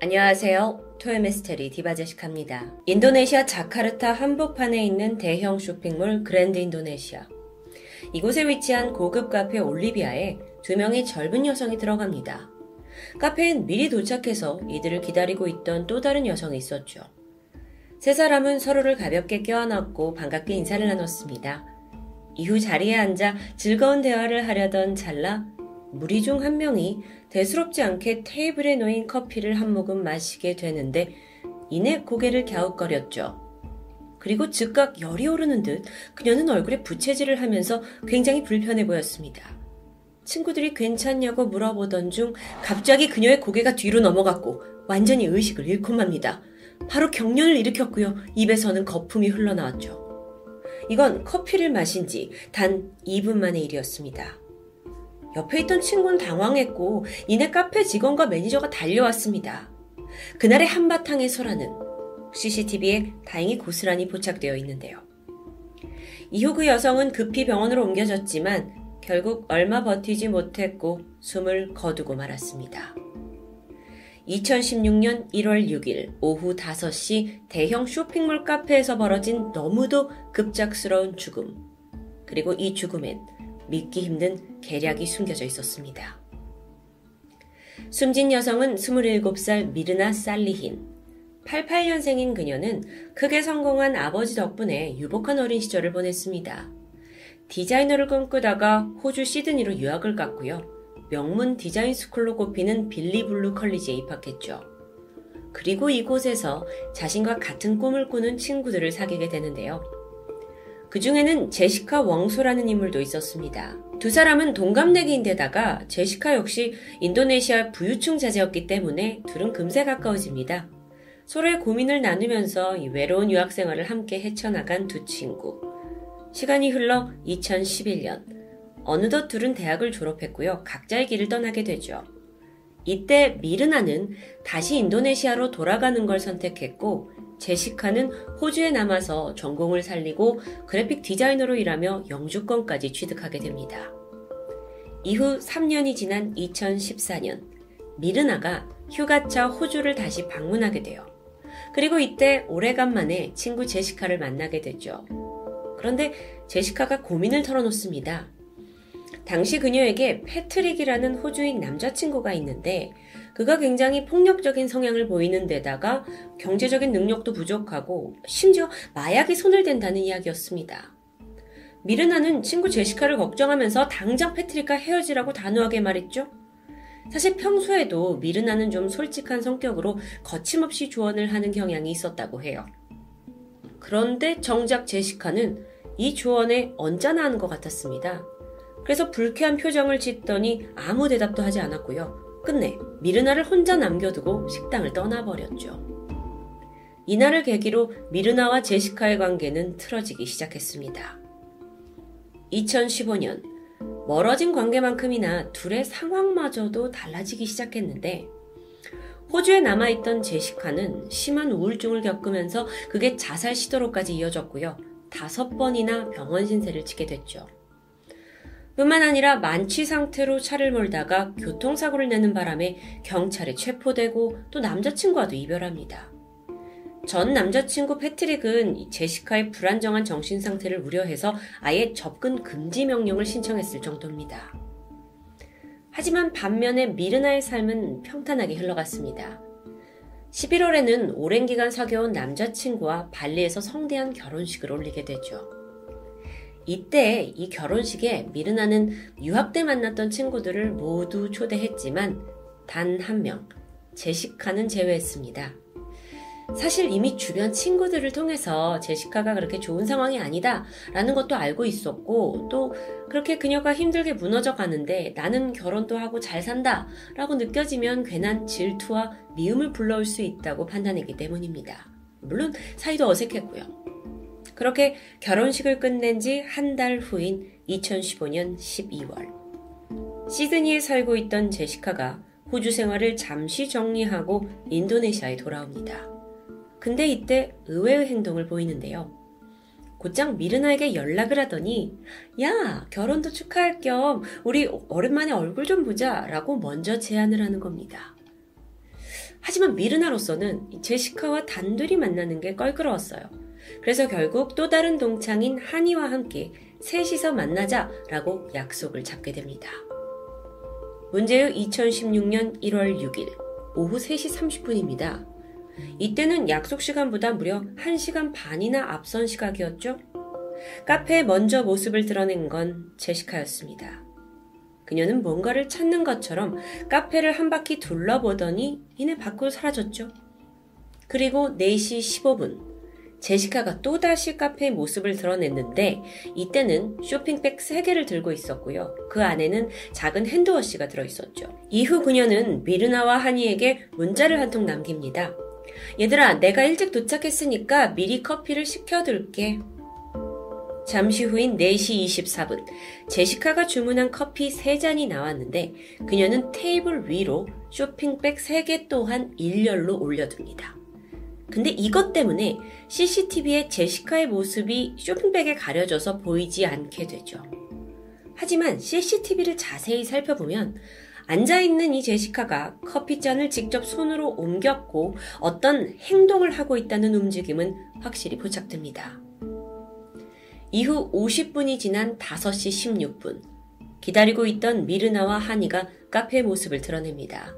안녕하세요. 토요미스테리 디바제시카입니다. 인도네시아 자카르타 한복판에 있는 대형 쇼핑몰 그랜드 인도네시아. 이곳에 위치한 고급 카페 올리비아에 두 명의 젊은 여성이 들어갑니다. 카페엔 미리 도착해서 이들을 기다리고 있던 또 다른 여성이 있었죠. 세 사람은 서로를 가볍게 껴안았고 반갑게 인사를 나눴습니다. 이후 자리에 앉아 즐거운 대화를 하려던 찰나 무리 중 한 명이 대수롭지 않게 테이블에 놓인 커피를 한 모금 마시게 되는데 이내 고개를 갸웃거렸죠. 그리고 즉각 열이 오르는 듯 그녀는 얼굴에 부채질을 하면서 굉장히 불편해 보였습니다. 친구들이 괜찮냐고 물어보던 중 갑자기 그녀의 고개가 뒤로 넘어갔고 완전히 의식을 잃고 맙니다. 바로 경련을 일으켰고요. 입에서는 거품이 흘러나왔죠. 이건 커피를 마신 지 단 2분 만의 일이었습니다. 옆에 있던 친구는 당황했고 이내 카페 직원과 매니저가 달려왔습니다. 그날의 한바탕의 설화는 CCTV에 다행히 고스란히 포착되어 있는데요. 이후 그 여성은 급히 병원으로 옮겨졌지만 결국 얼마 버티지 못했고 숨을 거두고 말았습니다. 2016년 1월 6일 오후 5시 대형 쇼핑몰 카페에서 벌어진 너무도 급작스러운 죽음. 그리고 이 죽음엔 믿기 힘든 계략이 숨겨져 있었습니다. 숨진 여성은 27살 미르나 살리힌. 88년생인 그녀는 크게 성공한 아버지 덕분에 유복한 어린 시절을 보냈습니다. 디자이너를 꿈꾸다가 호주 시드니로 유학을 갔고요. 명문 디자인 스쿨로 꼽히는 빌리 블루 컬리지에 입학했죠. 그리고 이곳에서 자신과 같은 꿈을 꾸는 친구들을 사귀게 되는데요. 그 중에는 제시카 웡소라는 인물도 있었습니다. 두 사람은 동갑내기인데다가 제시카 역시 인도네시아 부유층 자제였기 때문에 둘은 금세 가까워집니다. 서로의 고민을 나누면서 외로운 유학 생활을 함께 헤쳐나간 두 친구. 시간이 흘러 2011년 어느덧 둘은 대학을 졸업했고요. 각자의 길을 떠나게 되죠. 이때 미르나는 다시 인도네시아로 돌아가는 걸 선택했고 제시카는 호주에 남아서 전공을 살리고 그래픽 디자이너로 일하며 영주권까지 취득하게 됩니다. 이후 3년이 지난 2014년 미르나가 휴가차 호주를 다시 방문하게 돼요. 그리고 이때 오래간만에 친구 제시카를 만나게 되죠. 그런데 제시카가 고민을 털어놓습니다. 당시 그녀에게 패트릭이라는 호주인 남자친구가 있는데 그가 굉장히 폭력적인 성향을 보이는 데다가 경제적인 능력도 부족하고 심지어 마약에 손을 댄다는 이야기였습니다. 미르나는 친구 제시카를 걱정하면서 당장 패트릭과 헤어지라고 단호하게 말했죠. 사실 평소에도 미르나는 좀 솔직한 성격으로 거침없이 조언을 하는 경향이 있었다고 해요. 그런데 정작 제시카는 이 조언에 언짢아 하는 것 같았습니다. 그래서 불쾌한 표정을 짓더니 아무 대답도 하지 않았고요. 끝내 미르나를 혼자 남겨두고 식당을 떠나버렸죠. 이날을 계기로 미르나와 제시카의 관계는 틀어지기 시작했습니다. 2015년 멀어진 관계만큼이나 둘의 상황마저도 달라지기 시작했는데 호주에 남아있던 제시카는 심한 우울증을 겪으면서 그게 자살 시도로까지 이어졌고요. 다섯 번이나 병원 신세를 지게 됐죠. 뿐만 아니라 만취 상태로 차를 몰다가 교통사고를 내는 바람에 경찰에 체포되고 또 남자친구와도 이별합니다. 전 남자친구 패트릭은 제시카의 불안정한 정신 상태를 우려해서 아예 접근 금지 명령을 신청했을 정도입니다. 하지만 반면에 미르나의 삶은 평탄하게 흘러갔습니다. 11월에는 오랜 기간 사귀어온 남자친구와 발리에서 성대한 결혼식을 올리게 되죠. 이때 이 결혼식에 미르나는 유학 때 만났던 친구들을 모두 초대했지만 단 한 명, 제시카는 제외했습니다. 사실 이미 주변 친구들을 통해서 제시카가 그렇게 좋은 상황이 아니다 라는 것도 알고 있었고 또 그렇게 그녀가 힘들게 무너져 가는데 나는 결혼도 하고 잘 산다 라고 느껴지면 괜한 질투와 미움을 불러올 수 있다고 판단했기 때문입니다. 물론 사이도 어색했고요. 그렇게 결혼식을 끝낸 지 한 달 후인 2015년 12월. 시드니에 살고 있던 제시카가 호주 생활을 잠시 정리하고 인도네시아에 돌아옵니다. 근데 이때 의외의 행동을 보이는데요. 곧장 미르나에게 연락을 하더니 야 결혼도 축하할 겸 우리 오랜만에 얼굴 좀 보자 라고 먼저 제안을 하는 겁니다. 하지만 미르나로서는 제시카와 단둘이 만나는 게 껄끄러웠어요. 그래서 결국 또 다른 동창인 한이와 함께 셋이서 만나자라고 약속을 잡게 됩니다. 문제의 2016년 1월 6일 오후 3시 30분입니다. 이때는 약속 시간보다 무려 1시간 반이나 앞선 시각이었죠? 카페에 먼저 모습을 드러낸 건 제시카였습니다. 그녀는 뭔가를 찾는 것처럼 카페를 한 바퀴 둘러보더니 이내 밖으로 사라졌죠. 그리고 4시 15분 제시카가 또다시 카페의 모습을 드러냈는데 이때는 쇼핑백 3개를 들고 있었고요. 그 안에는 작은 핸드워시가 들어있었죠. 이후 그녀는 미르나와 하니에게 문자를 한 통 남깁니다. 얘들아, 내가 일찍 도착했으니까 미리 커피를 시켜둘게. 잠시 후인 4시 24분, 제시카가 주문한 커피 3잔이 나왔는데 그녀는 테이블 위로 쇼핑백 3개 또한 일렬로 올려둡니다. 근데 이것 때문에 CCTV에 제시카의 모습이 쇼핑백에 가려져서 보이지 않게 되죠. 하지만 CCTV를 자세히 살펴보면 앉아있는 이 제시카가 커피잔을 직접 손으로 옮겼고 어떤 행동을 하고 있다는 움직임은 확실히 포착됩니다. 이후 50분이 지난 5시 16분, 기다리고 있던 미르나와 하니가 카페 모습을 드러냅니다.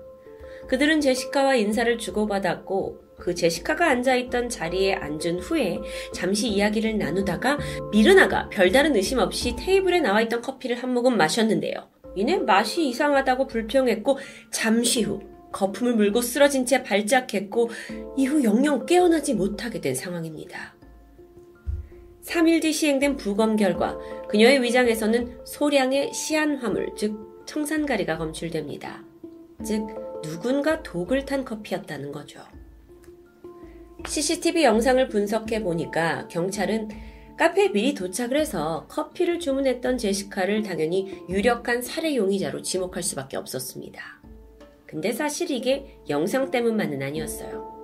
그들은 제시카와 인사를 주고받았고 그 제시카가 앉아있던 자리에 앉은 후에 잠시 이야기를 나누다가 미르나가 별다른 의심 없이 테이블에 나와있던 커피를 한 모금 마셨는데요. 이내 맛이 이상하다고 불평했고 잠시 후 거품을 물고 쓰러진 채 발작했고 이후 영영 깨어나지 못하게 된 상황입니다. 3일 뒤 시행된 부검 결과 그녀의 위장에서는 소량의 시안화물, 즉 청산가리가 검출됩니다. 즉 누군가 독을 탄 커피였다는 거죠. CCTV 영상을 분석해 보니까 경찰은 카페에 미리 도착을 해서 커피를 주문했던 제시카를 당연히 유력한 살해 용의자로 지목할 수밖에 없었습니다. 근데 사실 이게 영상 때문만은 아니었어요.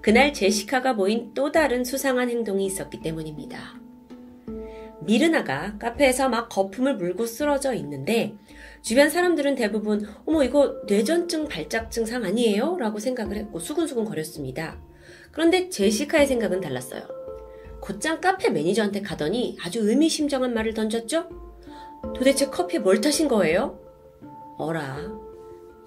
그날 제시카가 보인 또 다른 수상한 행동이 있었기 때문입니다. 미르나가 카페에서 막 거품을 물고 쓰러져 있는데 주변 사람들은 대부분 어머 이거 뇌전증 발작 증상 아니에요? 라고 생각을 했고 수근수근 거렸습니다. 그런데 제시카의 생각은 달랐어요. 곧장 카페 매니저한테 가더니 아주 의미심장한 말을 던졌죠? 도대체 커피에 뭘 타신 거예요? 어라.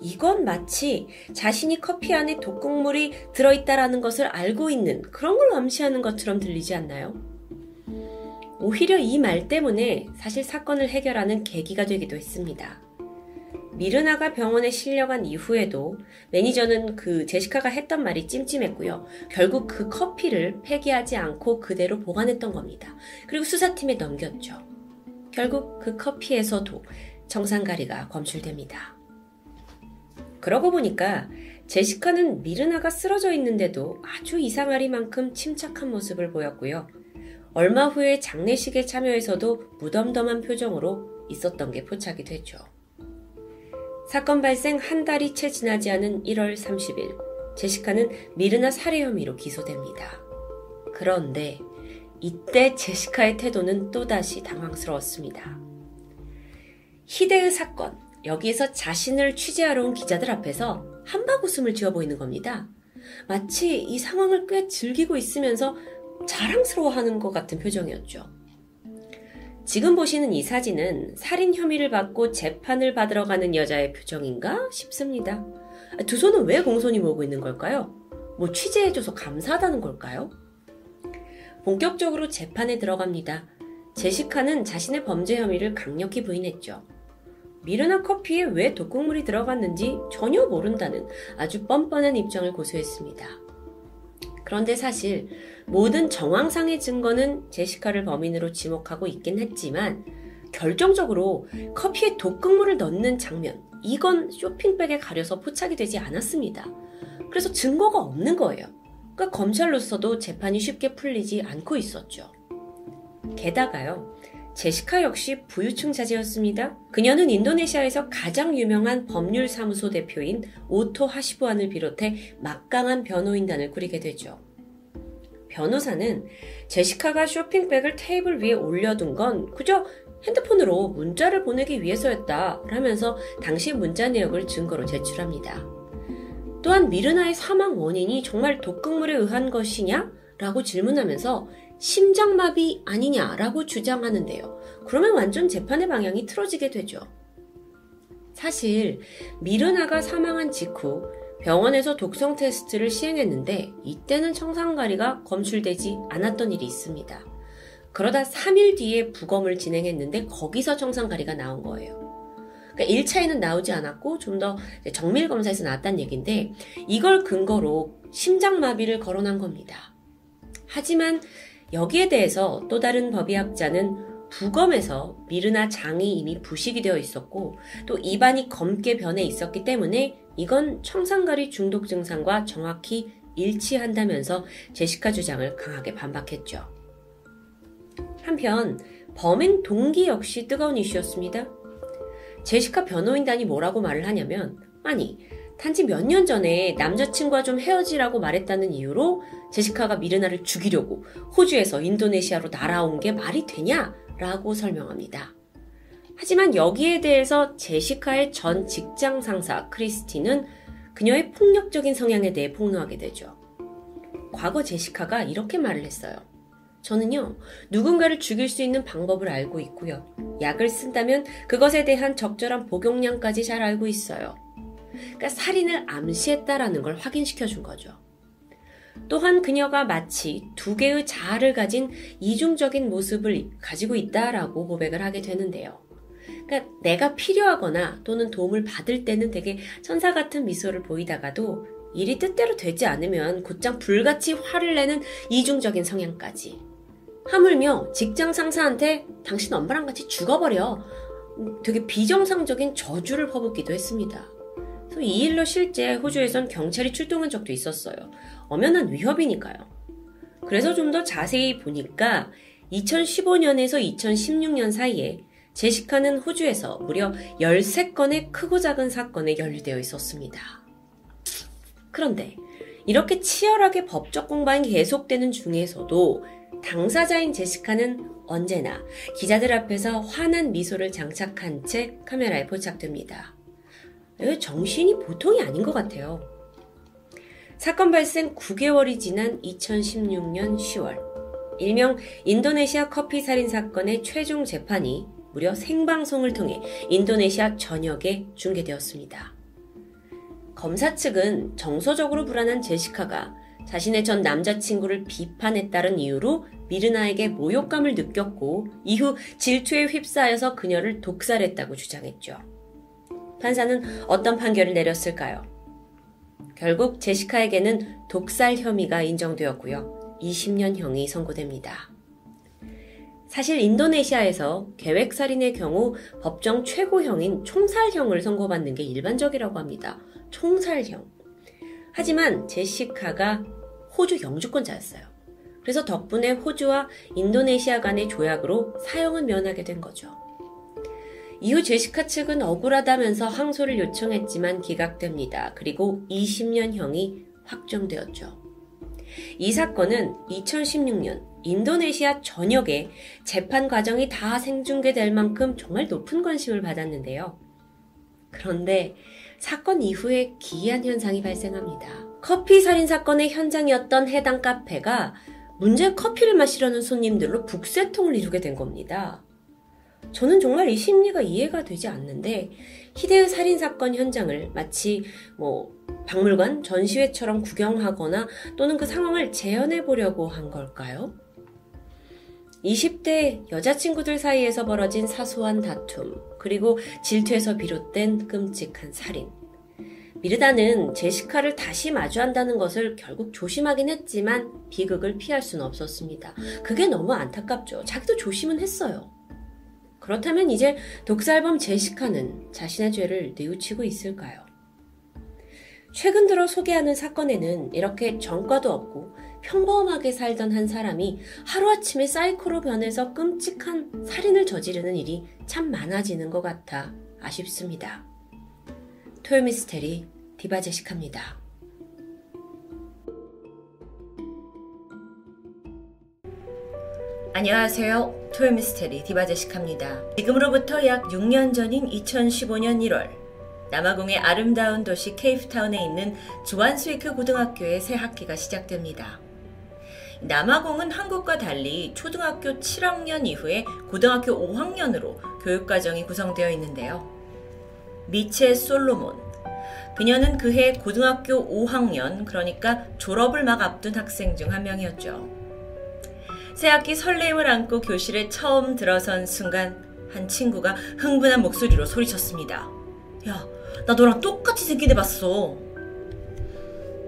이건 마치 자신이 커피 안에 독극물이 들어있다라는 것을 알고 있는 그런 걸 암시하는 것처럼 들리지 않나요? 오히려 이 말 때문에 사실 사건을 해결하는 계기가 되기도 했습니다. 미르나가 병원에 실려간 이후에도 매니저는 그 제시카가 했던 말이 찜찜했고요. 결국 그 커피를 폐기하지 않고 그대로 보관했던 겁니다. 그리고 수사팀에 넘겼죠. 결국 그 커피에서도 정상가리가 검출됩니다. 그러고 보니까 제시카는 미르나가 쓰러져 있는데도 아주 이상하리만큼 침착한 모습을 보였고요. 얼마 후에 장례식에 참여해서도 무덤덤한 표정으로 있었던 게 포착이 됐죠. 사건 발생 한 달이 채 지나지 않은 1월 30일, 제시카는 미르나 살해 혐의로 기소됩니다. 그런데 이때 제시카의 태도는 또다시 당황스러웠습니다. 희대의 사건, 여기에서 자신을 취재하러 온 기자들 앞에서 한박 웃음을 지어 보이는 겁니다. 마치 이 상황을 꽤 즐기고 있으면서 자랑스러워하는 것 같은 표정이었죠. 지금 보시는 이 사진은 살인 혐의를 받고 재판을 받으러 가는 여자의 표정인가 싶습니다. 두 손은 왜 공손히 모으고 있는 걸까요? 뭐 취재해줘서 감사하다는 걸까요? 본격적으로 재판에 들어갑니다. 제시카는 자신의 범죄 혐의를 강력히 부인했죠. 미르나 커피에 왜 독극물이 들어갔는지 전혀 모른다는 아주 뻔뻔한 입장을 고수했습니다. 그런데 사실 모든 정황상의 증거는 제시카를 범인으로 지목하고 있긴 했지만 결정적으로 커피에 독극물을 넣는 장면, 이건 쇼핑백에 가려서 포착이 되지 않았습니다. 그래서 증거가 없는 거예요. 그러니까 검찰로서도 재판이 쉽게 풀리지 않고 있었죠. 게다가요, 제시카 역시 부유층 자제였습니다. 그녀는 인도네시아에서 가장 유명한 법률사무소 대표인 오토 하시부안을 비롯해 막강한 변호인단을 꾸리게 되죠. 변호사는 제시카가 쇼핑백을 테이블 위에 올려둔 건 그저 핸드폰으로 문자를 보내기 위해서였다 라면서 당시 문자 내역을 증거로 제출합니다. 또한 미르나의 사망 원인이 정말 독극물에 의한 것이냐? 라고 질문하면서 심장마비 아니냐라고 주장하는데요. 그러면 완전 재판의 방향이 틀어지게 되죠. 사실 미르나가 사망한 직후 병원에서 독성 테스트를 시행했는데 이때는 청산가리가 검출되지 않았던 일이 있습니다. 그러다 3일 뒤에 부검을 진행했는데 거기서 청산가리가 나온 거예요. 그러니까 1차에는 나오지 않았고 좀 더 정밀 검사에서 나왔다는 얘기인데 이걸 근거로 심장마비를 거론한 겁니다. 하지만 여기에 대해서 또 다른 법의학자는 부검에서 미르나 장이 이미 부식이 되어 있었고 또 입안이 검게 변해 있었기 때문에 이건 청산가리 중독 증상과 정확히 일치한다면서 제시카 주장을 강하게 반박했죠. 한편 범행 동기 역시 뜨거운 이슈였습니다. 제시카 변호인단이 뭐라고 말을 하냐면 아니 단지 몇 년 전에 남자친구와 좀 헤어지라고 말했다는 이유로 제시카가 미르나를 죽이려고 호주에서 인도네시아로 날아온 게 말이 되냐? 라고 설명합니다. 하지만 여기에 대해서 제시카의 전 직장 상사 크리스티는 그녀의 폭력적인 성향에 대해 폭로하게 되죠. 과거 제시카가 이렇게 말을 했어요. 저는요, 누군가를 죽일 수 있는 방법을 알고 있고요. 약을 쓴다면 그것에 대한 적절한 복용량까지 잘 알고 있어요. 그러니까 살인을 암시했다라는 걸 확인시켜 준 거죠. 또한 그녀가 마치 두 개의 자아를 가진 이중적인 모습을 가지고 있다라고 고백을 하게 되는데요. 그러니까 내가 필요하거나 또는 도움을 받을 때는 되게 천사 같은 미소를 보이다가도 일이 뜻대로 되지 않으면 곧장 불같이 화를 내는 이중적인 성향까지. 하물며 직장 상사한테 당신 엄마랑 같이 죽어버려. 되게 비정상적인 저주를 퍼붓기도 했습니다. 이 일로 실제 호주에선 경찰이 출동한 적도 있었어요. 엄연한 위협이니까요. 그래서 좀 더 자세히 보니까 2015년에서 2016년 사이에 제시카는 호주에서 무려 13건의 크고 작은 사건에 연루되어 있었습니다. 그런데 이렇게 치열하게 법적 공방이 계속되는 중에서도 당사자인 제시카는 언제나 기자들 앞에서 환한 미소를 장착한 채 카메라에 포착됩니다. 정신이 보통이 아닌 것 같아요. 사건 발생 9개월이 지난 2016년 10월, 일명 인도네시아 커피 살인 사건의 최종 재판이 무려 생방송을 통해 인도네시아 전역에 중계되었습니다. 검사 측은 정서적으로 불안한 제시카가 자신의 전 남자친구를 비판했다는 이유로 미르나에게 모욕감을 느꼈고 이후 질투에 휩싸여서 그녀를 독살했다고 주장했죠. 판사는 어떤 판결을 내렸을까요? 결국 제시카에게는 독살 혐의가 인정되었고요. 20년형이 선고됩니다. 사실 인도네시아에서 계획살인의 경우 법정 최고형인 총살형을 선고받는 게 일반적이라고 합니다. 총살형. 하지만 제시카가 호주 영주권자였어요. 그래서 덕분에 호주와 인도네시아 간의 조약으로 사형은 면하게 된 거죠. 이후 제시카 측은 억울하다면서 항소를 요청했지만 기각됩니다. 그리고 20년형이 확정되었죠. 이 사건은 2016년 인도네시아 전역에 재판 과정이 다 생중계될 만큼 정말 높은 관심을 받았는데요. 그런데 사건 이후에 기이한 현상이 발생합니다. 커피 살인 사건의 현장이었던 해당 카페가 문제 커피를 마시려는 손님들로 북새통을 이루게 된 겁니다. 저는 정말 이 심리가 이해가 되지 않는데 희대의 살인 사건 현장을 마치 뭐 박물관 전시회처럼 구경하거나 또는 그 상황을 재현해 보려고 한 걸까요? 20대 여자친구들 사이에서 벌어진 사소한 다툼, 그리고 질투에서 비롯된 끔찍한 살인. 미르다는 제시카를 다시 마주한다는 것을 결국 조심하긴 했지만 비극을 피할 수는 없었습니다. 그게 너무 안타깝죠. 자기도 조심은 했어요. 그렇다면 이제 독살범 제시카는 자신의 죄를 뉘우치고 있을까요? 최근 들어 소개하는 사건에는 이렇게 전과도 없고 평범하게 살던 한 사람이 하루아침에 사이코로 변해서 끔찍한 살인을 저지르는 일이 참 많아지는 것 같아 아쉽습니다. 토요미스테리 디바 제시카입니다. 안녕하세요. 토요미스테리 디바제시카입니다. 지금으로부터 약 6년 전인 2015년 1월 남아공의 아름다운 도시 케이프타운에 있는 주안스위크 고등학교의 새 학기가 시작됩니다. 남아공은 한국과 달리 초등학교 7학년 이후에 고등학교 5학년으로 교육과정이 구성되어 있는데요. 미체 솔로몬. 그녀는 그해 고등학교 5학년, 그러니까 졸업을 막 앞둔 학생 중 한 명이었죠. 새학기 설렘을 안고 교실에 처음 들어선 순간 한 친구가 흥분한 목소리로 소리쳤습니다. 야, 나 너랑 똑같이 생긴 애 봤어.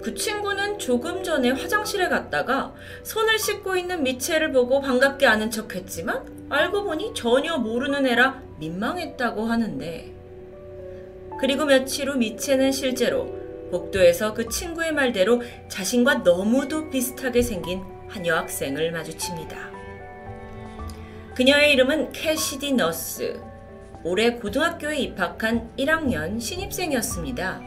그 친구는 조금 전에 화장실에 갔다가 손을 씻고 있는 미채를 보고 반갑게 아는 척 했지만 알고 보니 전혀 모르는 애라 민망했다고 하는데 그리고 며칠 후 미채는 실제로 복도에서 그 친구의 말대로 자신과 너무도 비슷하게 생긴 한 여학생을 마주칩니다. 그녀의 이름은 캐시디 너스. 올해 고등학교에 입학한 1학년 신입생이었습니다.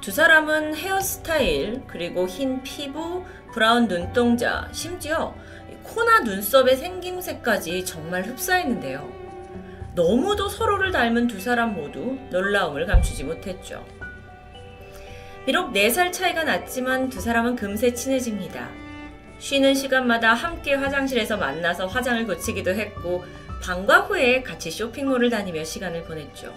두 사람은 헤어스타일, 그리고 흰 피부, 브라운 눈동자, 심지어 코나 눈썹의 생김새까지 정말 흡사했는데요. 너무도 서로를 닮은 두 사람 모두 놀라움을 감추지 못했죠. 비록 4살 차이가 났지만 두 사람은 금세 친해집니다. 쉬는 시간마다 함께 화장실에서 만나서 화장을 고치기도 했고, 방과 후에 같이 쇼핑몰을 다니며 시간을 보냈죠.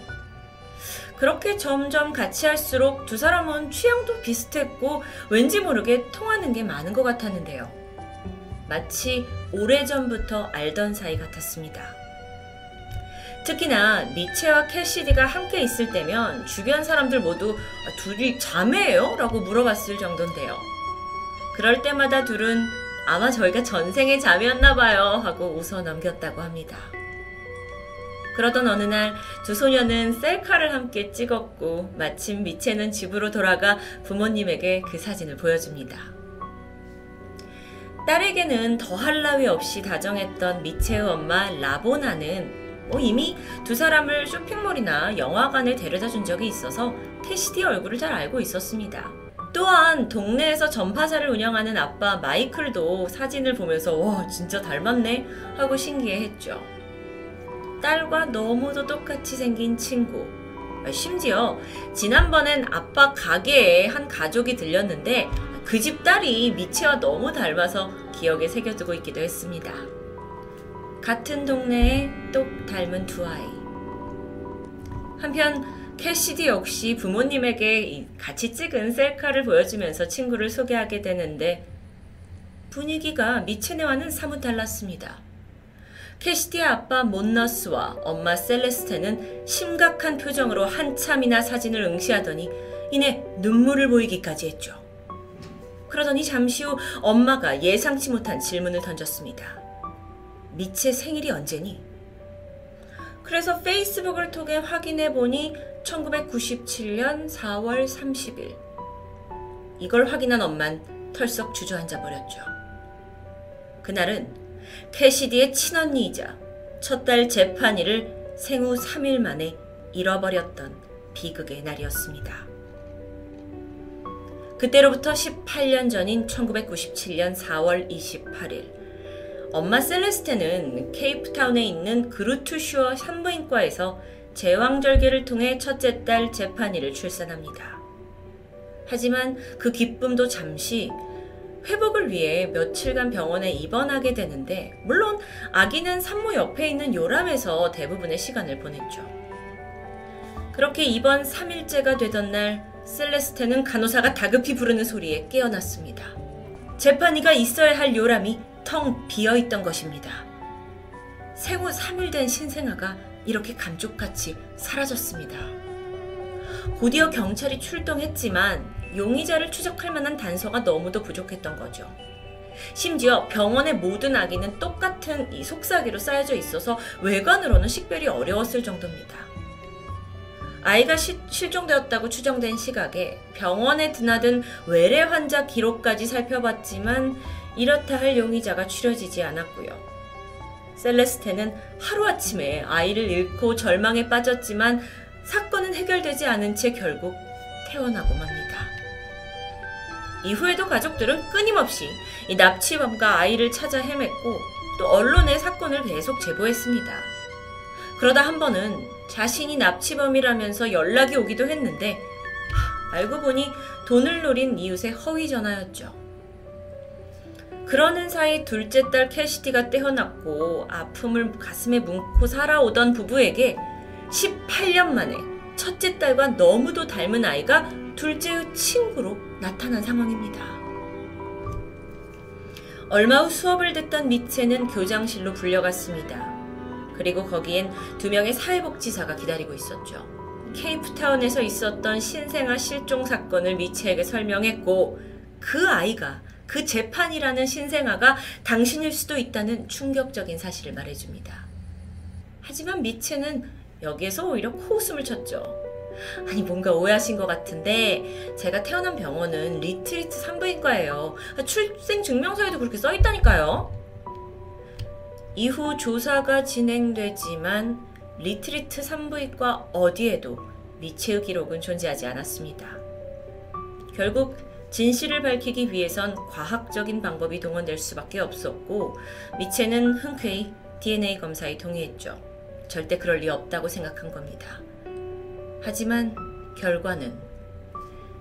그렇게 점점 같이 할수록 두 사람은 취향도 비슷했고, 왠지 모르게 통하는 게 많은 것 같았는데요. 마치 오래전부터 알던 사이 같았습니다. 특히나 미체와 캐시디가 함께 있을 때면 주변 사람들 모두 아, 둘이 자매예요? 라고 물어봤을 정도인데요. 그럴 때마다 둘은 아마 저희가 전생의 자매였나 봐요 하고 웃어 넘겼다고 합니다. 그러던 어느 날 두 소녀는 셀카를 함께 찍었고 마침 미체는 집으로 돌아가 부모님에게 그 사진을 보여줍니다. 딸에게는 더할 나위 없이 다정했던 미체의 엄마 라보나는 뭐 이미 두 사람을 쇼핑몰이나 영화관에 데려다 준 적이 있어서 캐시디 얼굴을 잘 알고 있었습니다. 또한 동네에서 전파사를 운영하는 아빠 마이클도 사진을 보면서 와 진짜 닮았네 하고 신기해했죠. 딸과 너무도 똑같이 생긴 친구. 심지어 지난번엔 아빠 가게에 한 가족이 들렸는데 그 집 딸이 미치와 너무 닮아서 기억에 새겨두고 있기도 했습니다. 같은 동네에 똑 닮은 두 아이. 한편 캐시디 역시 부모님에게 같이 찍은 셀카를 보여주면서 친구를 소개하게 되는데 분위기가 미체네와는 사뭇 달랐습니다. 캐시디의 아빠 몬너스와 엄마 셀레스테는 심각한 표정으로 한참이나 사진을 응시하더니 이내 눈물을 보이기까지 했죠. 그러더니 잠시 후 엄마가 예상치 못한 질문을 던졌습니다. 미체 생일이 언제니? 그래서 페이스북을 통해 확인해 보니 1997년 4월 30일. 이걸 확인한 엄만 털썩 주저앉아 버렸죠. 그날은 캐시디의 친언니이자 첫 딸 재판이를 생후 3일 만에 잃어버렸던 비극의 날이었습니다. 그때로부터 18년 전인 1997년 4월 28일 엄마 셀레스테는 케이프타운에 있는 그루투슈어 산부인과에서 제왕절개를 통해 첫째 딸 제파니를 출산합니다. 하지만 그 기쁨도 잠시 회복을 위해 며칠간 병원에 입원하게 되는데 물론 아기는 산모 옆에 있는 요람에서 대부분의 시간을 보냈죠. 그렇게 입원 3일째가 되던 날 셀레스테는 간호사가 다급히 부르는 소리에 깨어났습니다. 제파니가 있어야 할 요람이 텅 비어 있던 것입니다. 생후 3일 된 신생아가 이렇게 감쪽같이 사라졌습니다. 곧이어 경찰이 출동했지만 용의자를 추적할 만한 단서가 너무도 부족했던 거죠. 심지어 병원의 모든 아기는 똑같은 이 속삭이로 쌓여져 있어서 외관으로는 식별이 어려웠을 정도입니다. 아이가 시, 실종되었다고 추정된 시각에 병원에 드나든 외래 환자 기록까지 살펴봤지만 이렇다 할 용의자가 추려지지 않았고요. 셀레스테는 하루아침에 아이를 잃고 절망에 빠졌지만 사건은 해결되지 않은 채 결국 태어나고 맙니다. 이후에도 가족들은 끊임없이 이 납치범과 아이를 찾아 헤맸고 또 언론에 사건을 계속 제보했습니다. 그러다 한 번은 자신이 납치범이라면서 연락이 오기도 했는데 하, 알고 보니 돈을 노린 이웃의 허위 전화였죠. 그러는 사이 둘째 딸 캐시티가 태어났고 아픔을 가슴에 묻고 살아오던 부부에게 18년 만에 첫째 딸과 너무도 닮은 아이가 둘째의 친구로 나타난 상황입니다. 얼마 후 수업을 듣던 미체는 교장실로 불려갔습니다. 그리고 거기엔 두 명의 사회복지사가 기다리고 있었죠. 케이프타운에서 있었던 신생아 실종 사건을 미치에게 설명했고 그 아이가 그 제파니라는 신생아가 당신일 수도 있다는 충격적인 사실을 말해줍니다. 하지만 미체는 여기에서 오히려 코웃음을 쳤죠. 아니 뭔가 오해하신 것 같은데 제가 태어난 병원은 리트리트 산부인과예요. 출생 증명서에도 그렇게 써 있다니까요. 이후 조사가 진행되지만 리트리트 산부인과 어디에도 미체의 기록은 존재하지 않았습니다. 결국 진실을 밝히기 위해선 과학적인 방법이 동원될 수밖에 없었고 미체는 흔쾌히 DNA 검사에 동의했죠. 절대 그럴 리 없다고 생각한 겁니다. 하지만 결과는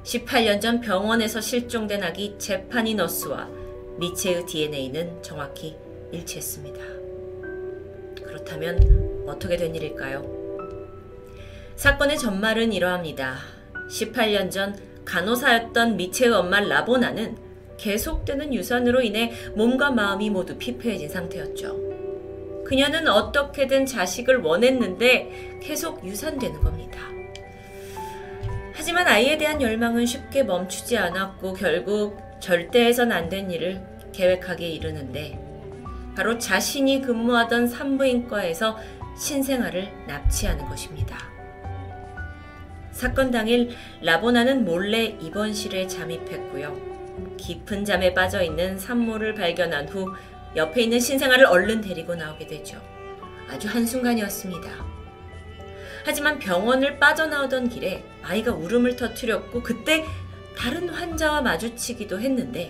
18년 전 병원에서 실종된 아기 제파니 너스와 미체의 DNA는 정확히 일치했습니다. 그렇다면 어떻게 된 일일까요? 사건의 전말은 이러합니다. 18년 전 간호사였던 미체의 엄마 라보나는 계속되는 유산으로 인해 몸과 마음이 모두 피폐해진 상태였죠. 그녀는 어떻게든 자식을 원했는데 계속 유산되는 겁니다. 하지만 아이에 대한 열망은 쉽게 멈추지 않았고 결국 절대 해선 안 된 일을 계획하기에 이르는데 바로 자신이 근무하던 산부인과에서 신생아를 납치하는 것입니다. 사건 당일 라보나는 몰래 입원실에 잠입했고요. 깊은 잠에 빠져 있는 산모를 발견한 후 옆에 있는 신생아를 얼른 데리고 나오게 되죠. 아주 한순간이었습니다. 하지만 병원을 빠져나오던 길에 아이가 울음을 터뜨렸고 그때 다른 환자와 마주치기도 했는데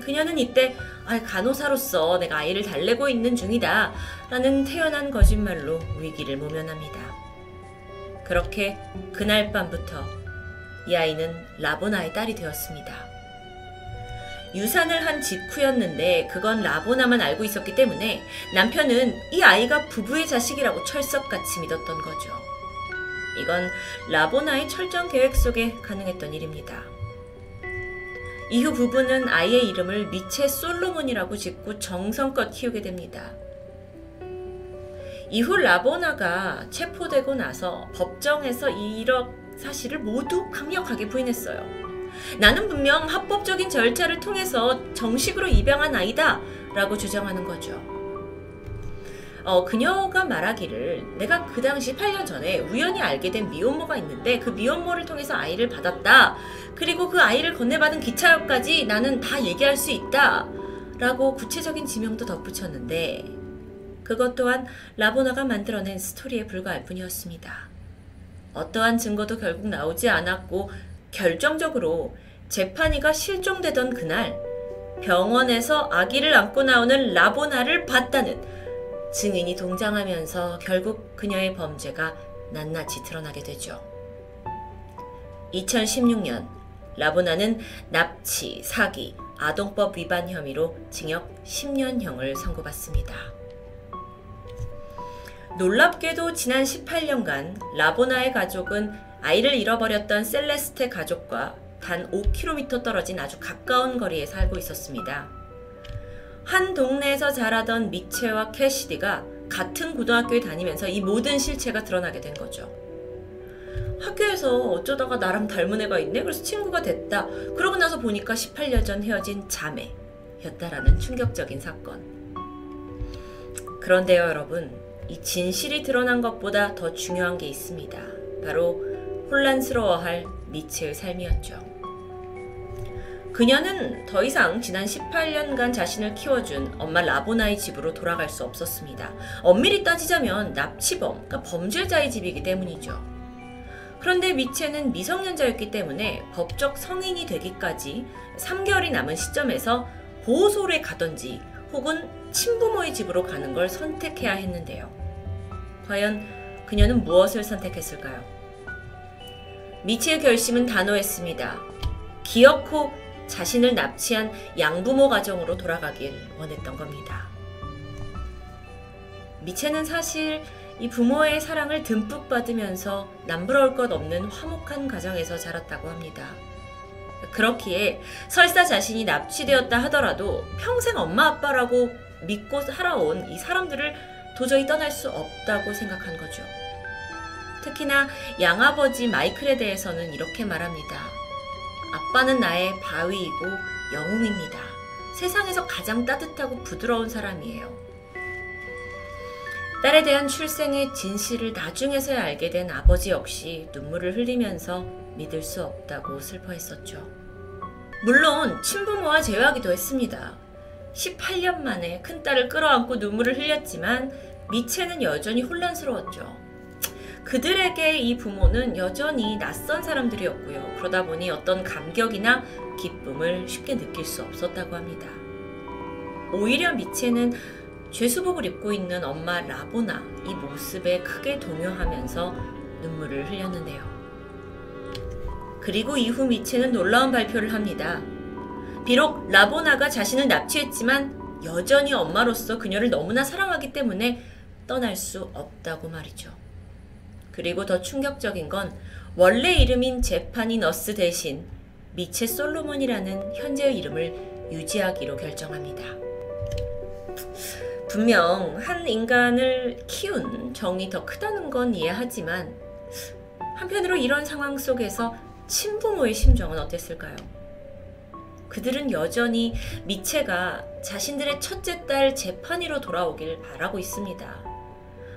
그녀는 이때 아, 간호사로서 내가 아이를 달래고 있는 중이다 라는 태연한 거짓말로 위기를 모면합니다. 그렇게 그날 밤부터 이 아이는 라보나의 딸이 되었습니다. 유산을 한 직후였는데 그건 라보나만 알고 있었기 때문에 남편은 이 아이가 부부의 자식이라고 철석같이 믿었던 거죠. 이건 라보나의 철저한 계획 속에 가능했던 일입니다. 이후 부부는 아이의 이름을 미체 솔로몬이라고 짓고 정성껏 키우게 됩니다. 이후 라보나가 체포되고 나서 법정에서 이런 사실을 모두 강력하게 부인했어요. 나는 분명 합법적인 절차를 통해서 정식으로 입양한 아이다 라고 주장하는 거죠. 어, 그녀가 말하기를 내가 그 당시 8년 전에 우연히 알게 된 미혼모가 있는데 그 미혼모를 통해서 아이를 받았다. 그리고 그 아이를 건네받은 기차역까지 나는 다 얘기할 수 있다. 라고 구체적인 지명도 덧붙였는데 그것 또한 라보나가 만들어낸 스토리에 불과할 뿐이었습니다. 어떠한 증거도 결국 나오지 않았고 결정적으로 재판이가 실종되던 그날 병원에서 아기를 안고 나오는 라보나를 봤다는 증인이 동장하면서 결국 그녀의 범죄가 낱낱이 드러나게 되죠. 2016년 라보나는 납치, 사기, 아동법 위반 혐의로 징역 10년형을 선고받습니다. 놀랍게도 지난 18년간 라보나의 가족은 아이를 잃어버렸던 셀레스테 가족과 단 5km 떨어진 아주 가까운 거리에 살고 있었습니다. 한 동네에서 자라던 미체와 캐시디가 같은 고등학교에 다니면서 이 모든 실체가 드러나게 된 거죠. 학교에서 어쩌다가 나랑 닮은 애가 있네? 그래서 친구가 됐다. 그러고 나서 보니까 18년 전 헤어진 자매였다라는 충격적인 사건. 그런데요, 여러분. 이 진실이 드러난 것보다 더 중요한 게 있습니다. 바로 혼란스러워할 미체의 삶이었죠. 그녀는 더 이상 지난 18년간 자신을 키워준 엄마 라보나의 집으로 돌아갈 수 없었습니다. 엄밀히 따지자면 납치범, 그러니까 범죄자의 집이기 때문이죠. 그런데 미체는 미성년자였기 때문에 법적 성인이 되기까지 3개월이 남은 시점에서 보호소에 가던지 혹은 친부모의 집으로 가는 걸 선택해야 했는데요. 과연 그녀는 무엇을 선택했을까요? 미치의 결심은 단호했습니다. 기어코 자신을 납치한 양부모 가정으로 돌아가길 원했던 겁니다. 미체는 사실 이 부모의 사랑을 듬뿍 받으면서 남부러울 것 없는 화목한 가정에서 자랐다고 합니다. 그렇기에 설사 자신이 납치되었다 하더라도 평생 엄마 아빠라고 믿고 살아온 이 사람들을 도저히 떠날 수 없다고 생각한 거죠. 특히나 양아버지 마이클에 대해서는 이렇게 말합니다. 아빠는 나의 바위이고 영웅입니다. 세상에서 가장 따뜻하고 부드러운 사람이에요. 딸에 대한 출생의 진실을 나중에서야 알게 된 아버지 역시 눈물을 흘리면서 믿을 수 없다고 슬퍼했었죠. 물론 친부모와 재회하기도 했습니다. 18년 만에 큰딸을 끌어안고 눈물을 흘렸지만 미체는 여전히 혼란스러웠죠. 그들에게 이 부모는 여전히 낯선 사람들이었고요. 그러다 보니 어떤 감격이나 기쁨을 쉽게 느낄 수 없었다고 합니다. 오히려 미체는 죄수복을 입고 있는 엄마 라보나 이 모습에 크게 동요하면서 눈물을 흘렸는데요. 그리고 이후 미체는 놀라운 발표를 합니다. 비록 라보나가 자신을 납치했지만 여전히 엄마로서 그녀를 너무나 사랑하기 때문에 떠날 수 없다고 말이죠. 그리고 더 충격적인 건 원래 이름인 제파니 너스 대신 미체 솔로몬이라는 현재의 이름을 유지하기로 결정합니다. 분명 한 인간을 키운 정이 더 크다는 건 이해하지만 한편으로 이런 상황 속에서 친부모의 심정은 어땠을까요? 그들은 여전히 미체가 자신들의 첫째 딸 제파니로 돌아오길 바라고 있습니다.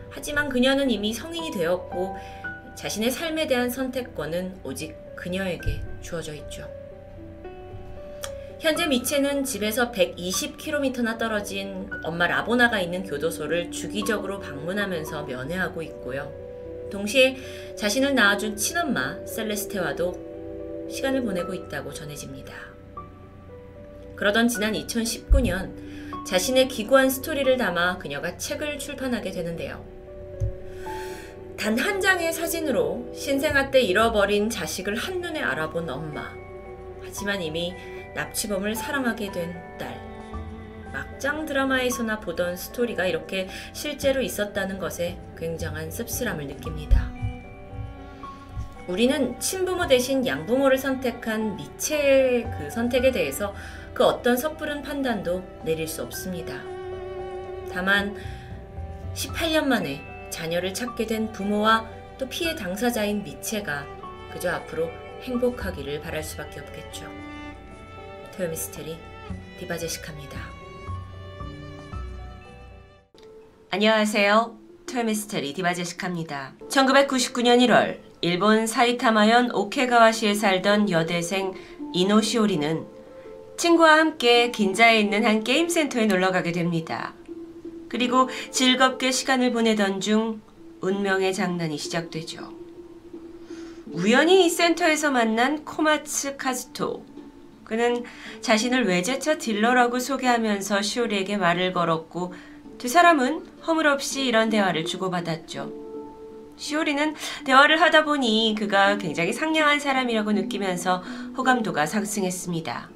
하지만 그녀는 이미 성인이 되었고 자신의 삶에 대한 선택권은 오직 그녀에게 주어져 있죠. 현재 미체는 집에서 120km나 떨어진 엄마 라보나가 있는 교도소를 주기적으로 방문하면서 면회하고 있고요. 동시에 자신을 낳아준 친엄마 셀레스테와도 시간을 보내고 있다고 전해집니다. 그러던 지난 2019년 자신의 기구한 스토리를 담아 그녀가 책을 출판하게 되는데요. 단 한 장의 사진으로 신생아 때 잃어버린 자식을 한눈에 알아본 엄마. 하지만 이미 납치범을 사랑하게 된 딸. 막장 드라마에서나 보던 스토리가 이렇게 실제로 있었다는 것에 굉장한 씁쓸함을 느낍니다. 우리는 친부모 대신 양부모를 선택한 미체의 그 선택에 대해서 그 어떤 섣부른 판단도 내릴 수 없습니다. 다만 18년 만에 자녀를 찾게 된 부모와 또 피해 당사자인 미체가 그저 앞으로 행복하기를 바랄 수밖에 없겠죠. 토요미스테리 디바제시카입니다. 안녕하세요. 토요미스테리 디바제시카입니다. 1999년 1월 일본 사이타마현 오케가와시에 살던 여대생 이노시오리는 친구와 함께 긴자에 있는 한 게임센터에 놀러 가게 됩니다. 그리고 즐겁게 시간을 보내던 중 운명의 장난이 시작되죠. 우연히 이 센터에서 만난 코마츠 카즈토. 그는 자신을 외제차 딜러라고 소개하면서 시오리에게 말을 걸었고 두 사람은 허물없이 이런 대화를 주고받았죠. 시오리는 대화를 하다 보니 그가 굉장히 상냥한 사람이라고 느끼면서 호감도가 상승했습니다.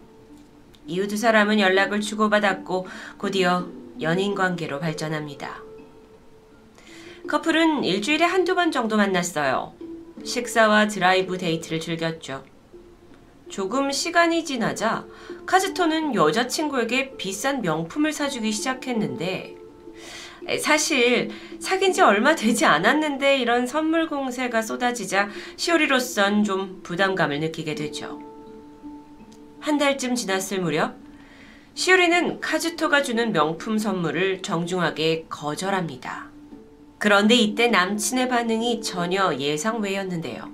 이후 두 사람은 연락을 주고받았고 곧이어 연인 관계로 발전합니다. 커플은 일주일에 한두 번 정도 만났어요. 식사와 드라이브 데이트를 즐겼죠. 조금 시간이 지나자 카즈토는 여자친구에게 비싼 명품을 사주기 시작했는데 사실 사귄 지 얼마 되지 않았는데 이런 선물 공세가 쏟아지자 시오리로선 좀 부담감을 느끼게 되죠. 한 달쯤 지났을 무렵 시오리는 카즈토가 주는 명품 선물을 정중하게 거절합니다. 그런데 이때 남친의 반응이 전혀 예상 외였는데요.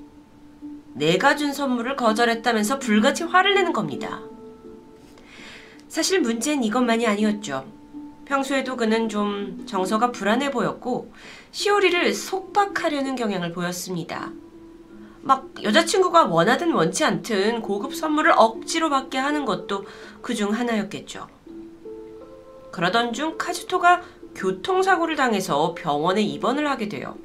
내가 준 선물을 거절했다면서 불같이 화를 내는 겁니다. 사실 문제는 이것만이 아니었죠. 평소에도 그는 좀 정서가 불안해 보였고 시오리를 속박하려는 경향을 보였습니다. 막 여자친구가 원하든 원치 않든 고급 선물을 억지로 받게 하는 것도 그 중 하나였겠죠. 그러던 중 카즈토가 교통사고를 당해서 병원에 입원을 하게 돼요.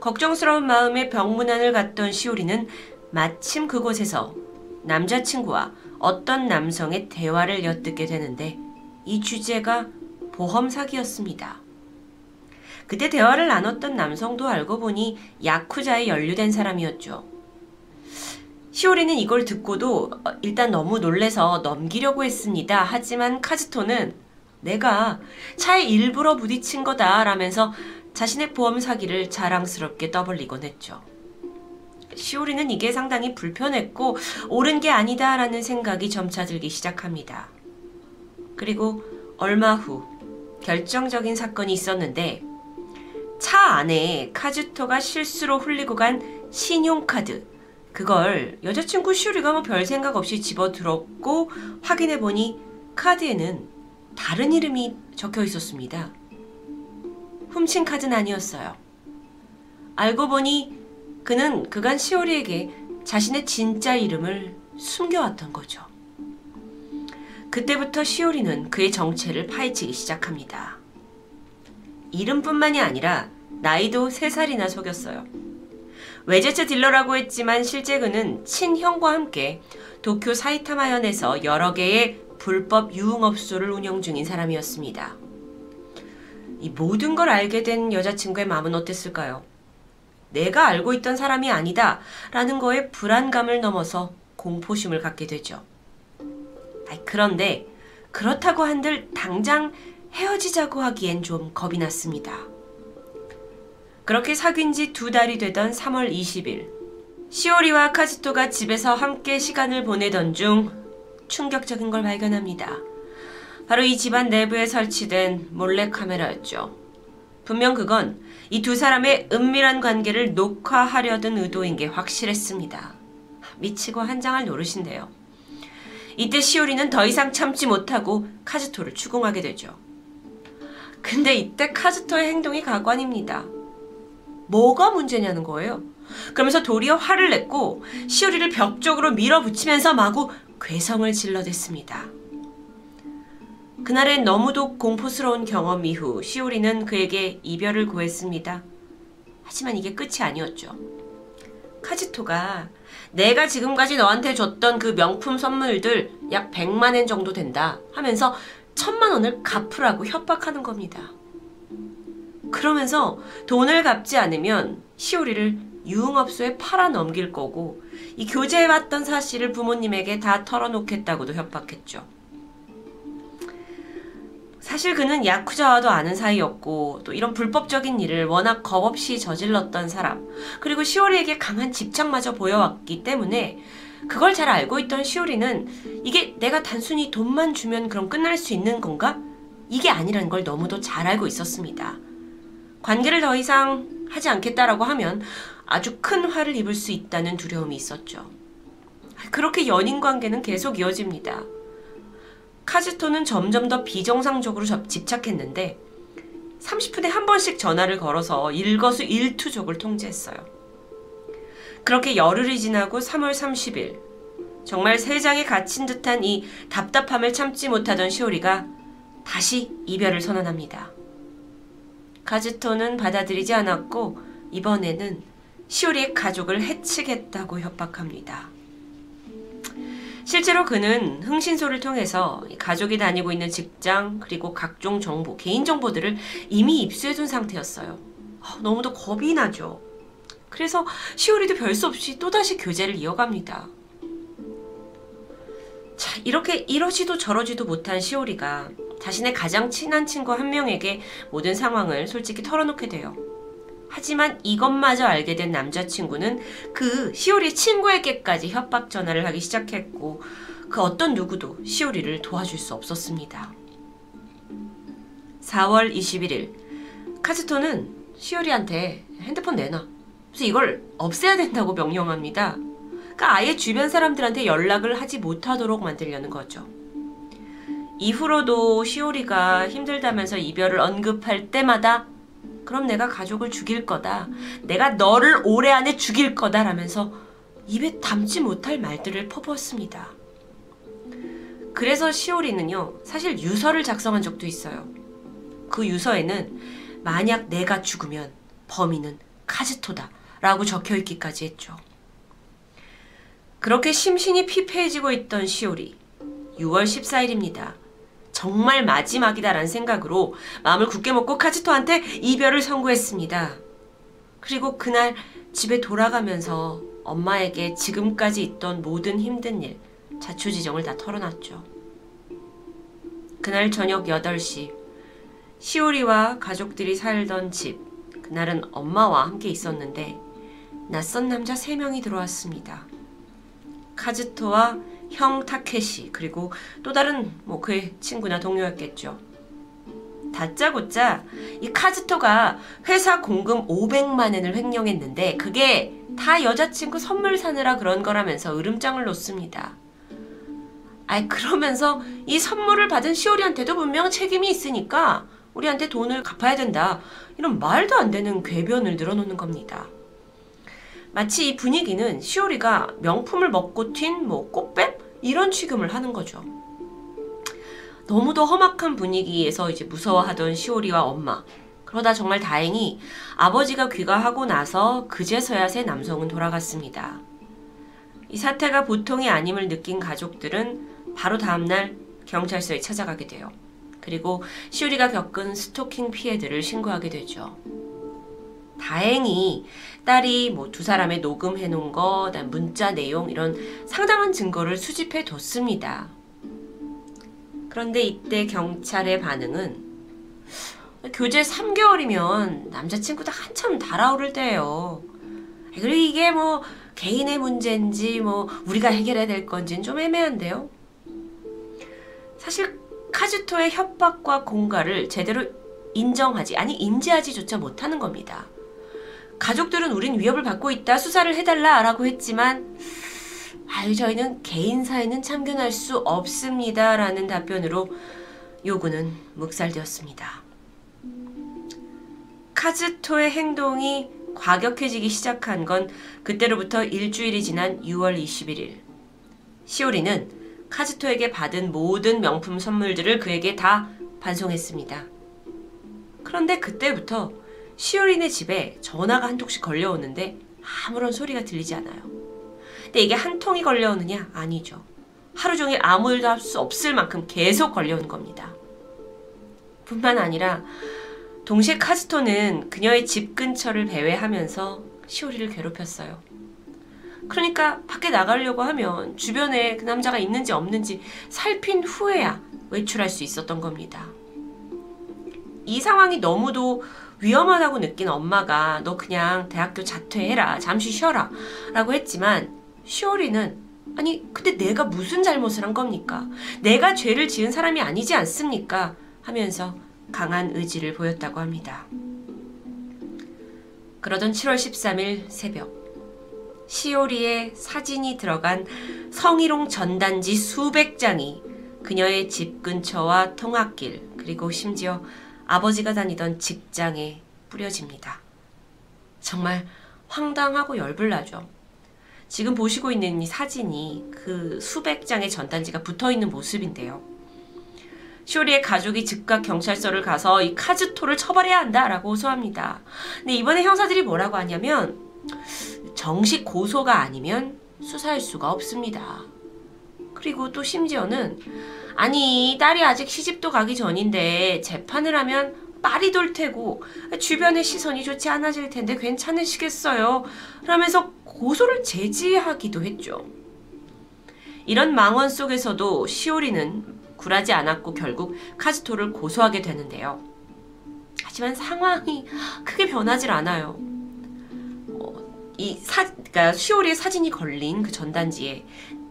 걱정스러운 마음에 병문안을 갔던 시오리는 마침 그곳에서 남자친구와 어떤 남성의 대화를 엿듣게 되는데 이 주제가 보험 사기였습니다. 그때 대화를 나눴던 남성도 알고 보니 야쿠자에 연루된 사람이었죠. 시오리는 이걸 듣고도 어, 일단 너무 놀래서 넘기려고 했습니다. 하지만 카즈토는 내가 차에 일부러 부딪힌 거다 라면서 자신의 보험 사기를 자랑스럽게 떠벌리곤 했죠. 시오리는 이게 상당히 불편했고 옳은 게 아니다라는 생각이 점차 들기 시작합니다. 그리고 얼마 후 결정적인 사건이 있었는데 차 안에 카즈토가 실수로 흘리고 간 신용카드 그걸 여자친구 시오리가 뭐 별 생각 없이 집어들었고 확인해 보니 카드에는 다른 이름이 적혀 있었습니다. 훔친 카드는 아니었어요. 알고 보니 그는 그간 시오리에게 자신의 진짜 이름을 숨겨왔던 거죠. 그때부터 시오리는 그의 정체를 파헤치기 시작합니다. 이름뿐만이 아니라 나이도 3살이나 속였어요. 외제차 딜러라고 했지만 실제 그는 친형과 함께 도쿄 사이타마현에서 여러 개의 불법 유흥업소를 운영 중인 사람이었습니다. 이 모든 걸 알게 된 여자친구의 마음은 어땠을까요? 내가 알고 있던 사람이 아니다 라는 거에 불안감을 넘어서 공포심을 갖게 되죠. 그런데 그렇다고 한들 당장 헤어지자고 하기엔 좀 겁이 났습니다. 그렇게 사귄 지 두 달이 되던 3월 20일, 시오리와 카즈토가 집에서 함께 시간을 보내던 중 충격적인 걸 발견합니다. 바로 이 집안 내부에 설치된 몰래카메라였죠. 분명 그건 이 두 사람의 은밀한 관계를 녹화하려던 의도인 게 확실했습니다. 미치고 한장할 노릇인데요. 이때 시오리는 더 이상 참지 못하고 카즈토를 추궁하게 되죠. 근데 이때 카즈토의 행동이 가관입니다. 뭐가 문제냐는 거예요. 그러면서 도리어 화를 냈고 시오리를 벽 쪽으로 밀어붙이면서 마구 괴성을 질러댔습니다. 그날엔 너무도 공포스러운 경험 이후 시오리는 그에게 이별을 구했습니다. 하지만 이게 끝이 아니었죠. 카지토가 내가 지금까지 너한테 줬던 그 명품 선물들 약 100만엔 정도 된다 하면서 천만 원을 갚으라고 협박하는 겁니다. 그러면서 돈을 갚지 않으면 시오리를 유흥업소에 팔아 넘길 거고 이 교제해왔던 사실을 부모님에게 다 털어놓겠다고도 협박했죠. 사실 그는 야쿠자와도 아는 사이였고 또 이런 불법적인 일을 워낙 겁없이 저질렀던 사람 그리고 시오리에게 강한 집착마저 보여왔기 때문에 그걸 잘 알고 있던 시오리는 이게 내가 단순히 돈만 주면 그럼 끝날 수 있는 건가? 이게 아니라는 걸 너무도 잘 알고 있었습니다. 관계를 더 이상 하지 않겠다라고 하면 아주 큰 화를 입을 수 있다는 두려움이 있었죠. 그렇게 연인 관계는 계속 이어집니다. 카즈토는 점점 더 비정상적으로 집착했는데 30분에 한 번씩 전화를 걸어서 일거수 일투족을 통제했어요. 그렇게 열흘이 지나고 3월 30일 정말 세상에 갇힌 듯한 이 답답함을 참지 못하던 시오리가 다시 이별을 선언합니다. 카즈토는 받아들이지 않았고 이번에는 시오리의 가족을 해치겠다고 협박합니다. 실제로 그는 흥신소를 통해서 가족이 다니고 있는 직장 그리고 각종 정보, 개인 정보들을 이미 입수해둔 상태였어요. 아, 너무도 겁이 나죠. 그래서 시오리도 별수 없이 또다시 교제를 이어갑니다. 자, 이렇게 이러지도 저러지도 못한 시오리가 자신의 가장 친한 친구 한 명에게 모든 상황을 솔직히 털어놓게 돼요. 하지만 이것마저 알게 된 남자친구는 그 시오리 친구에게까지 협박 전화를 하기 시작했고 그 어떤 누구도 시오리를 도와줄 수 없었습니다. 4월 21일 카즈토는 시오리한테 핸드폰 내놔. 그래서 이걸 없애야 된다고 명령합니다. 그러니까 아예 주변 사람들한테 연락을 하지 못하도록 만들려는 거죠. 이후로도 시오리가 힘들다면서 이별을 언급할 때마다 그럼 내가 가족을 죽일 거다. 내가 너를 올해 안에 죽일 거다. 라면서 입에 담지 못할 말들을 퍼부었습니다. 그래서 시오리는요, 사실 유서를 작성한 적도 있어요. 그 유서에는 만약 내가 죽으면 범인은 카즈토다. 라고 적혀 있기까지 했죠. 그렇게 심신이 피폐해지고 있던 시오리. 6월 14일입니다. 정말 마지막이다라는 생각으로 마음을 굳게 먹고 카즈토한테 이별을 선고했습니다. 그리고 그날 집에 돌아가면서 엄마에게 지금까지 있던 모든 힘든 일, 자초지정을 다 털어놨죠. 그날 저녁 8시, 시오리와 가족들이 살던 집, 그날은 엄마와 함께 있었는데 낯선 남자 3명이 들어왔습니다. 카즈토와 형 타케시 그리고 또 다른 뭐 그의 친구나 동료였겠죠. 다짜고짜 이 카즈토가 회사 공금 500만 엔을 횡령했는데 그게 다 여자친구 선물 사느라 그런 거라면서 으름장을 놓습니다. 아이 그러면서 이 선물을 받은 시오리한테도 분명 책임이 있으니까 우리한테 돈을 갚아야 된다. 이런 말도 안 되는 궤변을 늘어놓는 겁니다. 마치 이 분위기는 시오리가 명품을 먹고 튄 뭐 꽃뱀 이런 취급을 하는 거죠. 너무도 험악한 분위기에서 이제 무서워하던 시오리와 엄마. 그러다 정말 다행히 아버지가 귀가하고 나서 그제서야 새 남성은 돌아갔습니다. 이 사태가 보통이 아님을 느낀 가족들은 바로 다음날 경찰서에 찾아가게 돼요. 그리고 시우리가 겪은 스토킹 피해들을 신고하게 되죠. 다행히 딸이 뭐 두 사람의 녹음해 놓은 거, 문자 내용 이런 상당한 증거를 수집해 뒀습니다. 그런데 이때 경찰의 반응은 교제 3개월이면 남자친구도 한참 달아오를 때예요. 그리고 이게 뭐 개인의 문제인지 뭐 우리가 해결해야 될 건지는 좀 애매한데요. 사실 카즈토의 협박과 공갈을 제대로 인정하지 아니 인지하지조차 못하는 겁니다. 가족들은 우린 위협을 받고 있다 수사를 해달라 라고 했지만 아유 저희는 개인 사에는 참견할 수 없습니다 라는 답변으로 요구는 묵살되었습니다. 카즈토의 행동이 과격해지기 시작한 건 그때로부터 일주일이 지난 6월 21일. 시오리는 카즈토에게 받은 모든 명품 선물들을 그에게 다 반송했습니다. 그런데 그때부터 시오리네 집에 전화가 한 통씩 걸려오는데 아무런 소리가 들리지 않아요. 근데 이게 한 통이 걸려오느냐? 아니죠. 하루 종일 아무 일도 할 수 없을 만큼 계속 걸려오는 겁니다. 뿐만 아니라 동시에 카즈토는 그녀의 집 근처를 배회하면서 시오리를 괴롭혔어요. 그러니까 밖에 나가려고 하면 주변에 그 남자가 있는지 없는지 살핀 후에야 외출할 수 있었던 겁니다. 이 상황이 너무도 위험하다고 느낀 엄마가 너 그냥 대학교 자퇴해라. 잠시 쉬어라. 라고 했지만 시오리는 아니 근데 내가 무슨 잘못을 한 겁니까? 내가 죄를 지은 사람이 아니지 않습니까? 하면서 강한 의지를 보였다고 합니다. 그러던 7월 13일 새벽, 시오리의 사진이 들어간 성희롱 전단지 수백 장이 그녀의 집 근처와 통학길, 그리고 심지어 아버지가 다니던 직장에 뿌려집니다. 정말 황당하고 열불나죠. 지금 보시고 있는 이 사진이 그 수백 장의 전단지가 붙어 있는 모습인데요. 쇼리의 가족이 즉각 경찰서를 가서 이 카즈토를 처벌해야 한다라고 호소합니다. 근데 이번에 형사들이 뭐라고 하냐면 정식 고소가 아니면 수사할 수가 없습니다. 그리고 또 심지어는 아니 딸이 아직 시집도 가기 전인데 재판을 하면 빨이 돌 테고 주변의 시선이 좋지 않아질 텐데 괜찮으시겠어요? 라면서 고소를 제지하기도 했죠. 이런 망언 속에서도 시오리는 굴하지 않았고 결국 카즈토를 고소하게 되는데요. 하지만 상황이 크게 변하질 않아요. 어, 이 사, 그러니까 수요리의 사진이 걸린 그 전단지에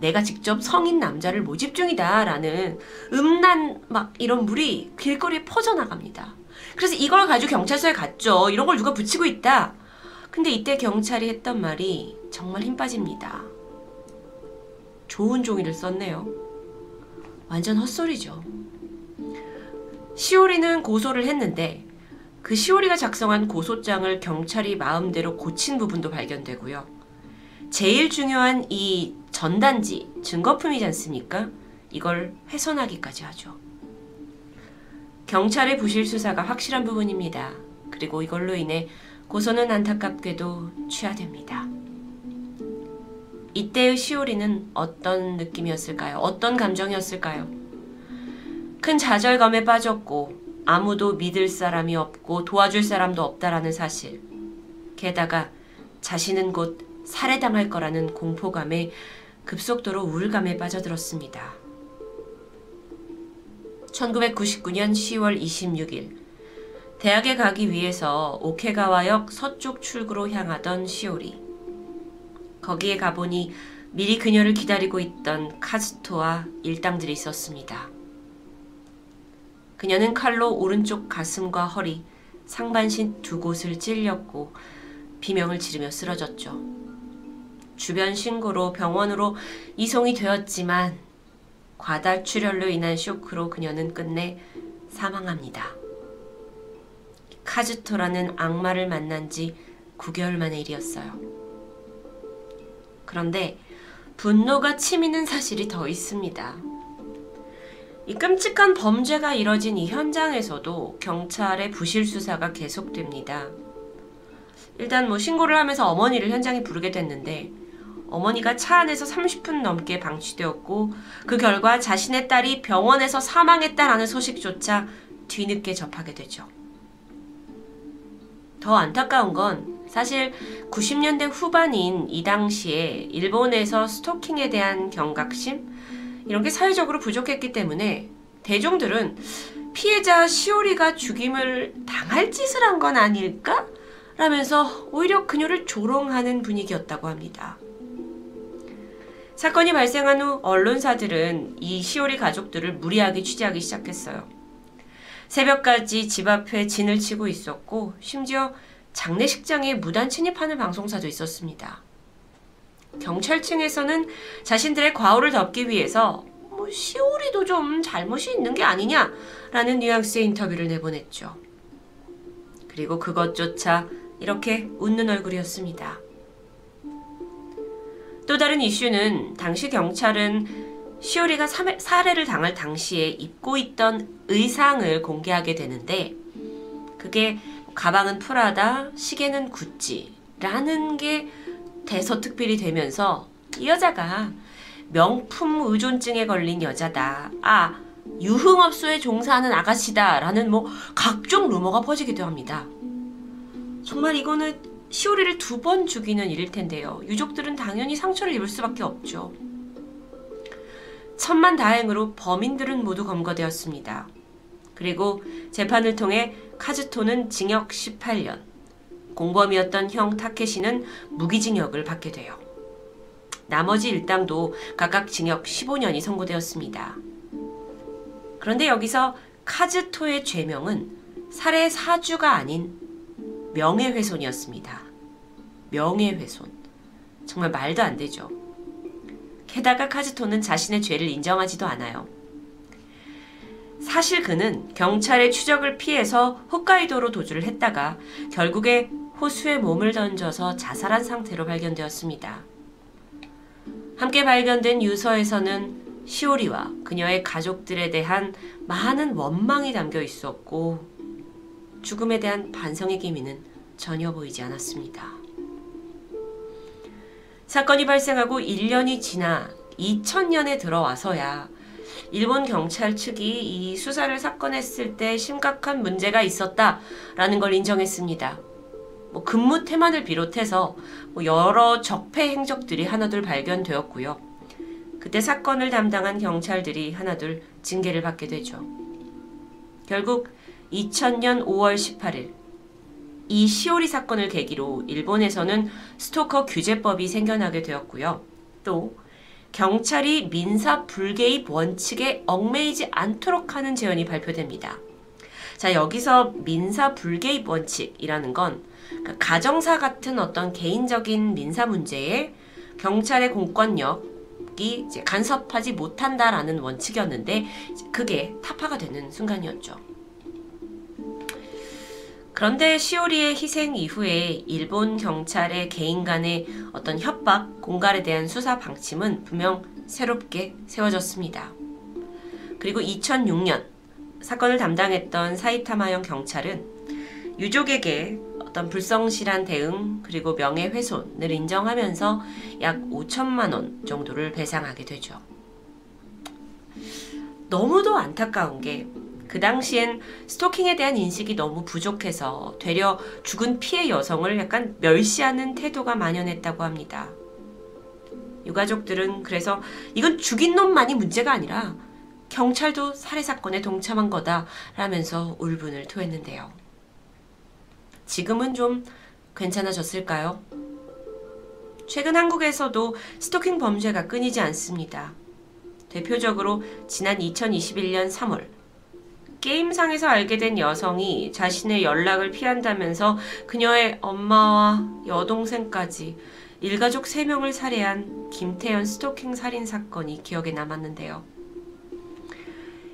내가 직접 성인 남자를 모집 중이다라는 음란 막 이런 물이 길거리에 퍼져나갑니다. 그래서 이걸 가지고 경찰서에 갔죠. 이런 걸 누가 붙이고 있다. 근데 이때 경찰이 했던 말이 정말 힘 빠집니다. 좋은 종이를 썼네요. 완전 헛소리죠. 시오리는 고소를 했는데 그 시오리가 작성한 고소장을 경찰이 마음대로 고친 부분도 발견되고요. 제일 중요한 이 전단지, 증거품이지 않습니까? 이걸 훼손하기까지 하죠. 경찰의 부실 수사가 확실한 부분입니다. 그리고 이걸로 인해 고소는 안타깝게도 취하됩니다. 이때의 시오리는 어떤 느낌이었을까요? 어떤 감정이었을까요? 큰 좌절감에 빠졌고 아무도 믿을 사람이 없고 도와줄 사람도 없다라는 사실. 게다가 자신은 곧 살해당할 거라는 공포감에 급속도로 우울감에 빠져들었습니다. 1999년 10월 26일 대학에 가기 위해서 오케가와역 서쪽 출구로 향하던 시오리. 거기에 가보니 미리 그녀를 기다리고 있던 카즈토와 일당들이 있었습니다. 그녀는 칼로 오른쪽 가슴과 허리, 상반신 두 곳을 찔렸고 비명을 지르며 쓰러졌죠. 주변 신고로 병원으로 이송이 되었지만 과다 출혈로 인한 쇼크로 그녀는 끝내 사망합니다. 카즈토라는 악마를 만난 지 9개월 만의 일이었어요. 그런데 분노가 치미는 사실이 더 있습니다. 이 끔찍한 범죄가 이뤄진 이 현장에서도 경찰의 부실 수사가 계속됩니다. 일단 뭐 신고를 하면서 어머니를 현장에 부르게 됐는데 어머니가 차 안에서 30분 넘게 방치되었고 그 결과 자신의 딸이 병원에서 사망했다라는 소식조차 뒤늦게 접하게 되죠. 더 안타까운 건 사실 90년대 후반인 이 당시에 일본에서 스토킹에 대한 경각심 이런 게 사회적으로 부족했기 때문에 대중들은 피해자 시오리가 죽임을 당할 짓을 한 건 아닐까? 라면서 오히려 그녀를 조롱하는 분위기였다고 합니다. 사건이 발생한 후 언론사들은 이 시오리 가족들을 무리하게 취재하기 시작했어요. 새벽까지 집 앞에 진을 치고 있었고 심지어 장례식장에 무단 침입하는 방송사도 있었습니다. 경찰층에서는 자신들의 과오를 덮기 위해서 뭐 시오리도 좀 잘못이 있는 게 아니냐라는 뉘앙스의 인터뷰를 내보냈죠. 그리고 그것조차 이렇게 웃는 얼굴이었습니다. 또 다른 이슈는 당시 경찰은 시오리가 살해를 당할 당시에 입고 있던 의상을 공개하게 되는데 그게 가방은 프라다, 시계는 구찌라는 게 대서특필이 되면서 이 여자가 명품 의존증에 걸린 여자다. 아, 유흥업소에 종사하는 아가씨다. 라는 뭐 각종 루머가 퍼지기도 합니다. 정말 이거는 시오리를 두 번 죽이는 일일 텐데요. 유족들은 당연히 상처를 입을 수밖에 없죠. 천만 다행으로 범인들은 모두 검거되었습니다. 그리고 재판을 통해 카즈토는 징역 18년, 공범이었던 형 타케시는 무기징역을 받게 돼요. 나머지 일당도 각각 징역 15년이 선고되었습니다. 그런데 여기서 카즈토의 죄명은 살해 사주가 아닌 명예훼손이었습니다. 명예훼손. 정말 말도 안 되죠. 게다가 카즈토는 자신의 죄를 인정하지도 않아요. 사실 그는 경찰의 추적을 피해서 홋카이도로 도주를 했다가 결국에 호수에 몸을 던져서 자살한 상태로 발견되었습니다. 함께 발견된 유서에서는 시오리와 그녀의 가족들에 대한 많은 원망이 담겨 있었고 죽음에 대한 반성의 기미는 전혀 보이지 않았습니다. 사건이 발생하고 1년이 지나 2000년에 들어와서야 일본 경찰 측이 이 수사를 사건했을 때 심각한 문제가 있었다라는 걸 인정했습니다. 뭐 근무 태만을 비롯해서 뭐 여러 적폐 행적들이 하나둘 발견되었고요. 그때 사건을 담당한 경찰들이 하나둘 징계를 받게 되죠. 결국 2000년 5월 18일 이 시오리 사건을 계기로 일본에서는 스토커 규제법이 생겨나게 되었고요. 또 경찰이 민사 불개입 원칙에 얽매이지 않도록 하는 제언이 발표됩니다. 자, 여기서 민사 불개입 원칙이라는 건 그러니까 가정사 같은 어떤 개인적인 민사 문제에 경찰의 공권력이 간섭하지 못한다라는 원칙이었는데 그게 타파가 되는 순간이었죠. 그런데 시오리의 희생 이후에 일본 경찰의 개인 간의 어떤 협박, 공갈에 대한 수사 방침은 분명 새롭게 세워졌습니다. 그리고 2006년 사건을 담당했던 사이타마현 경찰은 유족에게 어떤 불성실한 대응 그리고 명예훼손을 인정하면서 약 5천만 원 정도를 배상하게 되죠. 너무도 안타까운 게 그 당시엔 스토킹에 대한 인식이 너무 부족해서 되려 죽은 피해 여성을 약간 멸시하는 태도가 만연했다고 합니다. 유가족들은 그래서 이건 죽인 놈만이 문제가 아니라 경찰도 살해 사건에 동참한 거다 라면서 울분을 토했는데요. 지금은 좀 괜찮아졌을까요? 최근 한국에서도 스토킹 범죄가 끊이지 않습니다. 대표적으로 지난 2021년 3월 게임상에서 알게 된 여성이 자신의 연락을 피한다면서 그녀의 엄마와 여동생까지 일가족 3명을 살해한 김태현 스토킹 살인 사건이 기억에 남았는데요.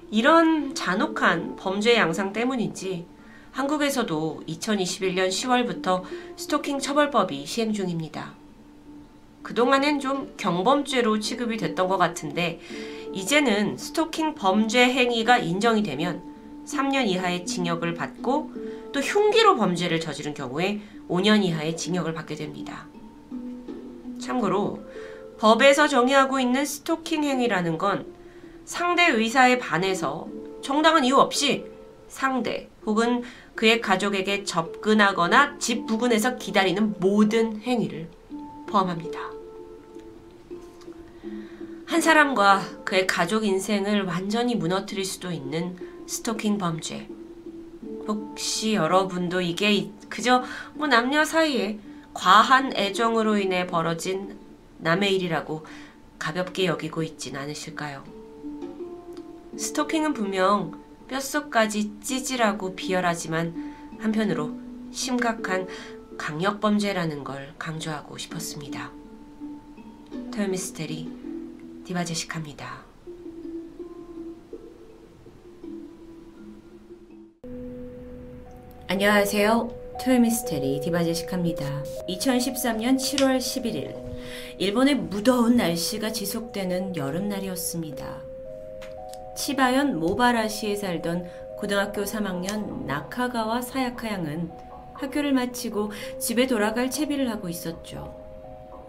이런 잔혹한 범죄 양상 때문인지 한국에서도 2021년 10월부터 스토킹 처벌법이 시행 중입니다. 그동안엔 좀 경범죄로 취급이 됐던 것 같은데 이제는 스토킹 범죄 행위가 인정이 되면 3년 이하의 징역을 받고 또 흉기로 범죄를 저지른 경우에 5년 이하의 징역을 받게 됩니다. 참고로 법에서 정의하고 있는 스토킹 행위라는 건 상대 의사에 반해서 정당한 이유 없이 상대 혹은 그의 가족에게 접근하거나 집 부근에서 기다리는 모든 행위를 포함합니다. 한 사람과 그의 가족 인생을 완전히 무너뜨릴 수도 있는 스토킹 범죄. 혹시 여러분도 이게 그저 뭐 남녀 사이에 과한 애정으로 인해 벌어진 남의 일이라고 가볍게 여기고 있진 않으실까요? 스토킹은 분명 뼛속까지 찌질하고 비열하지만 한편으로 심각한 강력범죄라는 걸 강조하고 싶었습니다. 토요미스테리 디바제식합니다. 안녕하세요. 토요미스테리 디바제식합니다. 2013년 7월 11일 일본의 무더운 날씨가 지속되는 여름날이었습니다. 치바현 모바라시에 살던 고등학교 3학년 나카가와 사야카 양은 학교를 마치고 집에 돌아갈 채비를 하고 있었죠.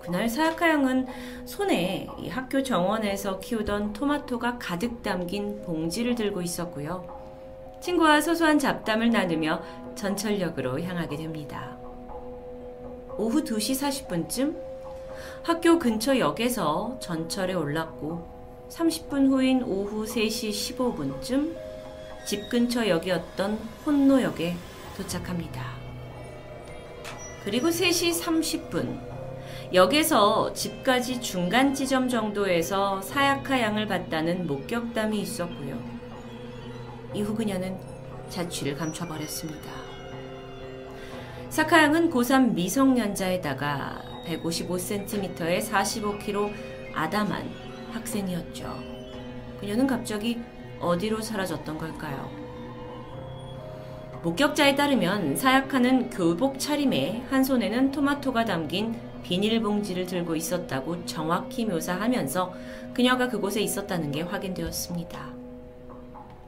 그날 사야카 양은 손에 학교 정원에서 키우던 토마토가 가득 담긴 봉지를 들고 있었고요. 친구와 소소한 잡담을 나누며 전철역으로 향하게 됩니다. 오후 2시 40분쯤 학교 근처 역에서 전철에 올랐고 30분 후인 오후 3시 15분쯤 집 근처 역이었던 혼노역에 도착합니다. 그리고 3시 30분 역에서 집까지 중간 지점 정도에서 사야카 양을 봤다는 목격담이 있었고요. 이후 그녀는 자취를 감춰버렸습니다. 사카양은 고3 미성년자에다가 155cm에 45kg 아담한 학생이었죠. 그녀는 갑자기 어디로 사라졌던 걸까요? 목격자에 따르면 사약하는 교복 차림에 한 손에는 토마토가 담긴 비닐봉지를 들고 있었다고 정확히 묘사하면서 그녀가 그곳에 있었다는 게 확인되었습니다.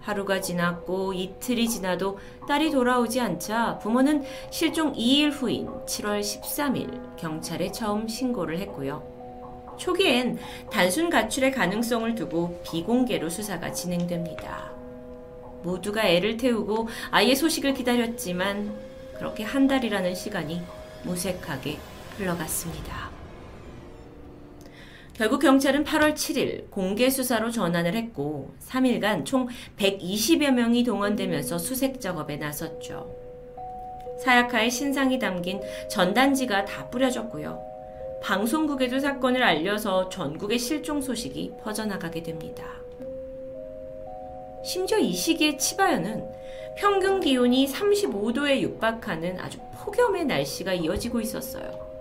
하루가 지났고 이틀이 지나도 딸이 돌아오지 않자 부모는 실종 2일 후인 7월 13일 경찰에 처음 신고를 했고요. 초기엔 단순 가출의 가능성을 두고 비공개로 수사가 진행됩니다. 모두가 애를 태우고 아이의 소식을 기다렸지만 그렇게 한 달이라는 시간이 무색하게 흘러갔습니다. 결국 경찰은 8월 7일 공개 수사로 전환을 했고 3일간 총 120여 명이 동원되면서 수색 작업에 나섰죠. 사야카의 신상이 담긴 전단지가 다 뿌려졌고요. 방송국에도 사건을 알려서 전국의 실종 소식이 퍼져나가게 됩니다. 심지어 이 시기에 치바현은 평균 기온이 35도에 육박하는 아주 폭염의 날씨가 이어지고 있었어요.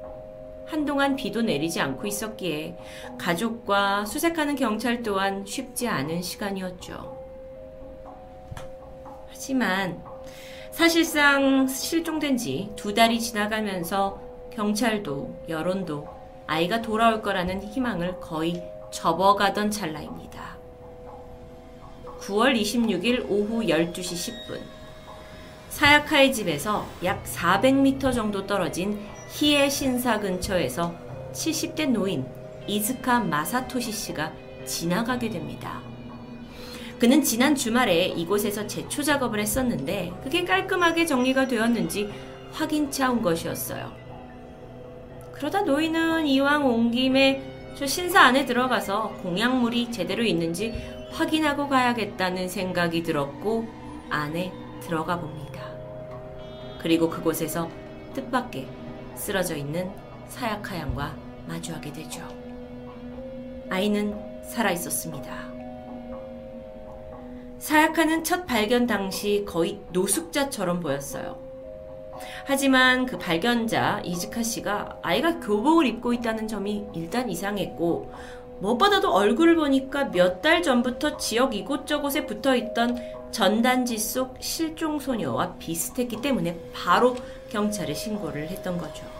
한동안 비도 내리지 않고 있었기에 가족과 수색하는 경찰 또한 쉽지 않은 시간이었죠. 하지만 사실상 실종된 지 두 달이 지나가면서 경찰도 여론도 아이가 돌아올 거라는 희망을 거의 접어가던 찰나입니다. 9월 26일 오후 12시 10분 사야카의 집에서 약 400m 정도 떨어진 히에 신사 근처에서 70대 노인 이즈카 마사토시 씨가 지나가게 됩니다. 그는 지난 주말에 이곳에서 제초 작업을 했었는데 그게 깔끔하게 정리가 되었는지 확인차 온 것이었어요. 그러다 노인은 이왕 온 김에 저 신사 안에 들어가서 공약물이 제대로 있는지 확인하고 가야겠다는 생각이 들었고 안에 들어가 봅니다. 그리고 그곳에서 뜻밖의 쓰러져 있는 사야카 양과 마주하게 되죠. 아이는 살아 있었습니다. 사야카는 첫 발견 당시 거의 노숙자처럼 보였어요. 하지만 그 발견자 이즈카 씨가 아이가 교복을 입고 있다는 점이 일단 이상했고 무엇보다도 얼굴을 보니까 몇 달 전부터 지역 이곳저곳에 붙어 있던 전단지 속 실종 소녀와 비슷했기 때문에 바로 경찰에 신고를 했던 거죠.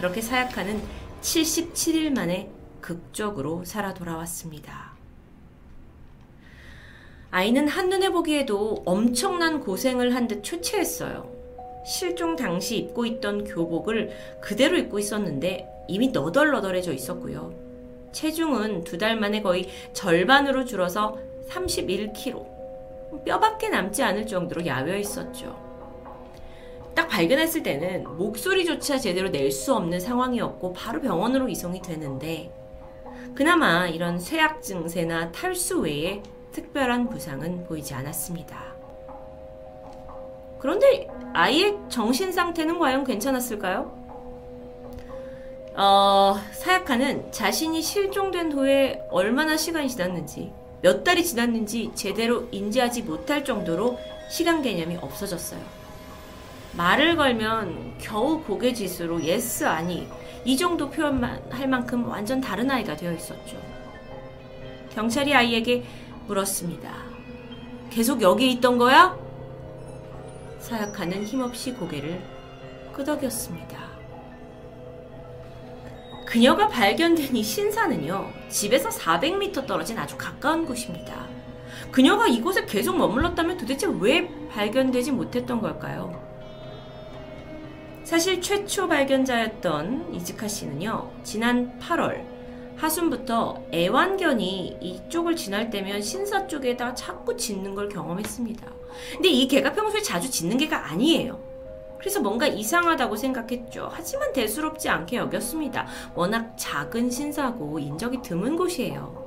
그렇게 사약하는 77일 만에 극적으로 살아 돌아왔습니다. 아이는 한눈에 보기에도 엄청난 고생을 한 듯 초췌했어요. 실종 당시 입고 있던 교복을 그대로 입고 있었는데 이미 너덜너덜해져 있었고요. 체중은 두 달 만에 거의 절반으로 줄어서 31kg. 뼈밖에 남지 않을 정도로 야외 있었죠. 딱 발견했을 때는 목소리조차 제대로 낼 수 없는 상황이었고 바로 병원으로 이송이 되는데 그나마 이런 쇠약 증세나 탈수 외에 특별한 부상은 보이지 않았습니다. 그런데 아이의 정신 상태는 과연 괜찮았을까요? 어, 사약하는 자신이 실종된 후에 얼마나 시간이 지났는지, 몇 달이 지났는지 제대로 인지하지 못할 정도로 시간 개념이 없어졌어요. 말을 걸면 겨우 고갯짓으로 yes 아니 이 정도 표현만 할 만큼 완전 다른 아이가 되어 있었죠. 경찰이 아이에게 물었습니다. 계속 여기 있던 거야? 사야카는 힘없이 고개를 끄덕였습니다. 그녀가 발견된 이 신사는요, 집에서 400m 떨어진 아주 가까운 곳입니다. 그녀가 이곳에 계속 머물렀다면 도대체 왜 발견되지 못했던 걸까요? 사실 최초 발견자였던 이즈카 씨는요, 지난 8월 하순부터 애완견이 이쪽을 지날 때면 신사 쪽에다 자꾸 짖는 걸 경험했습니다. 근데 이 개가 평소에 자주 짖는 개가 아니에요. 그래서 뭔가 이상하다고 생각했죠. 하지만 대수롭지 않게 여겼습니다. 워낙 작은 신사고 인적이 드문 곳이에요.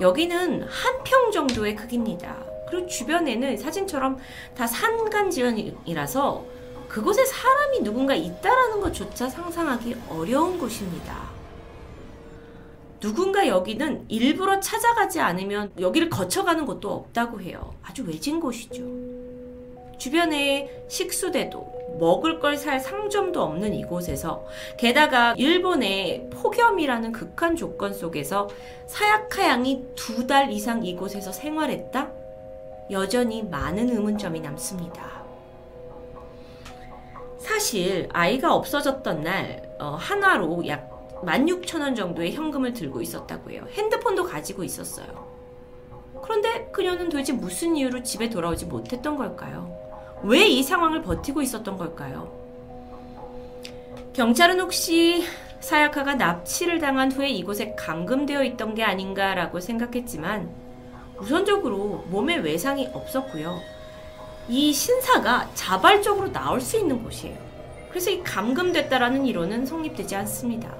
여기는 한 평 정도의 크기입니다. 그리고 주변에는 사진처럼 다 산간지연이라서 그곳에 사람이 누군가 있다라는 것조차 상상하기 어려운 곳입니다. 누군가 여기는 일부러 찾아가지 않으면 여기를 거쳐가는 곳도 없다고 해요. 아주 외진 곳이죠. 주변에 식수대도 먹을 걸 살 상점도 없는 이곳에서 게다가 일본의 폭염이라는 극한 조건 속에서 사야카 양이 두 달 이상 이곳에서 생활했다? 여전히 많은 의문점이 남습니다. 사실 아이가 없어졌던 날 어, 한화로 약 16,000원 정도의 현금을 들고 있었다고 해요. 핸드폰도 가지고 있었어요. 그런데 그녀는 도대체 무슨 이유로 집에 돌아오지 못했던 걸까요? 왜 이 상황을 버티고 있었던 걸까요? 경찰은 혹시 사야카가 납치를 당한 후에 이곳에 감금되어 있던 게 아닌가라고 생각했지만 우선적으로 몸에 외상이 없었고요. 이 신사가 자발적으로 나올 수 있는 곳이에요. 그래서 이 감금됐다라는 이론은 성립되지 않습니다.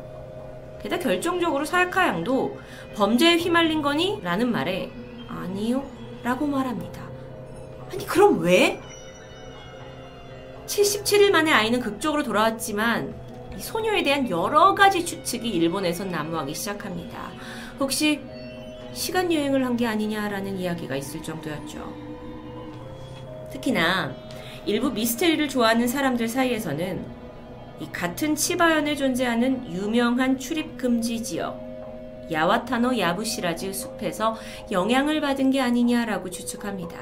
게다가 결정적으로 사야카 양도 범죄에 휘말린 거니? 라는 말에 아니요 라고 말합니다. 아니 그럼 왜? 77일 만에 아이는 극적으로 돌아왔지만 이 소녀에 대한 여러 가지 추측이 일본에선 난무하기 시작합니다. 혹시 시간 여행을 한 게 아니냐라는 이야기가 있을 정도였죠. 특히나 일부 미스테리를 좋아하는 사람들 사이에서는 이 같은 치바현에 존재하는 유명한 출입 금지 지역 야와타노 야부시라즈 숲에서 영향을 받은 게 아니냐라고 추측합니다.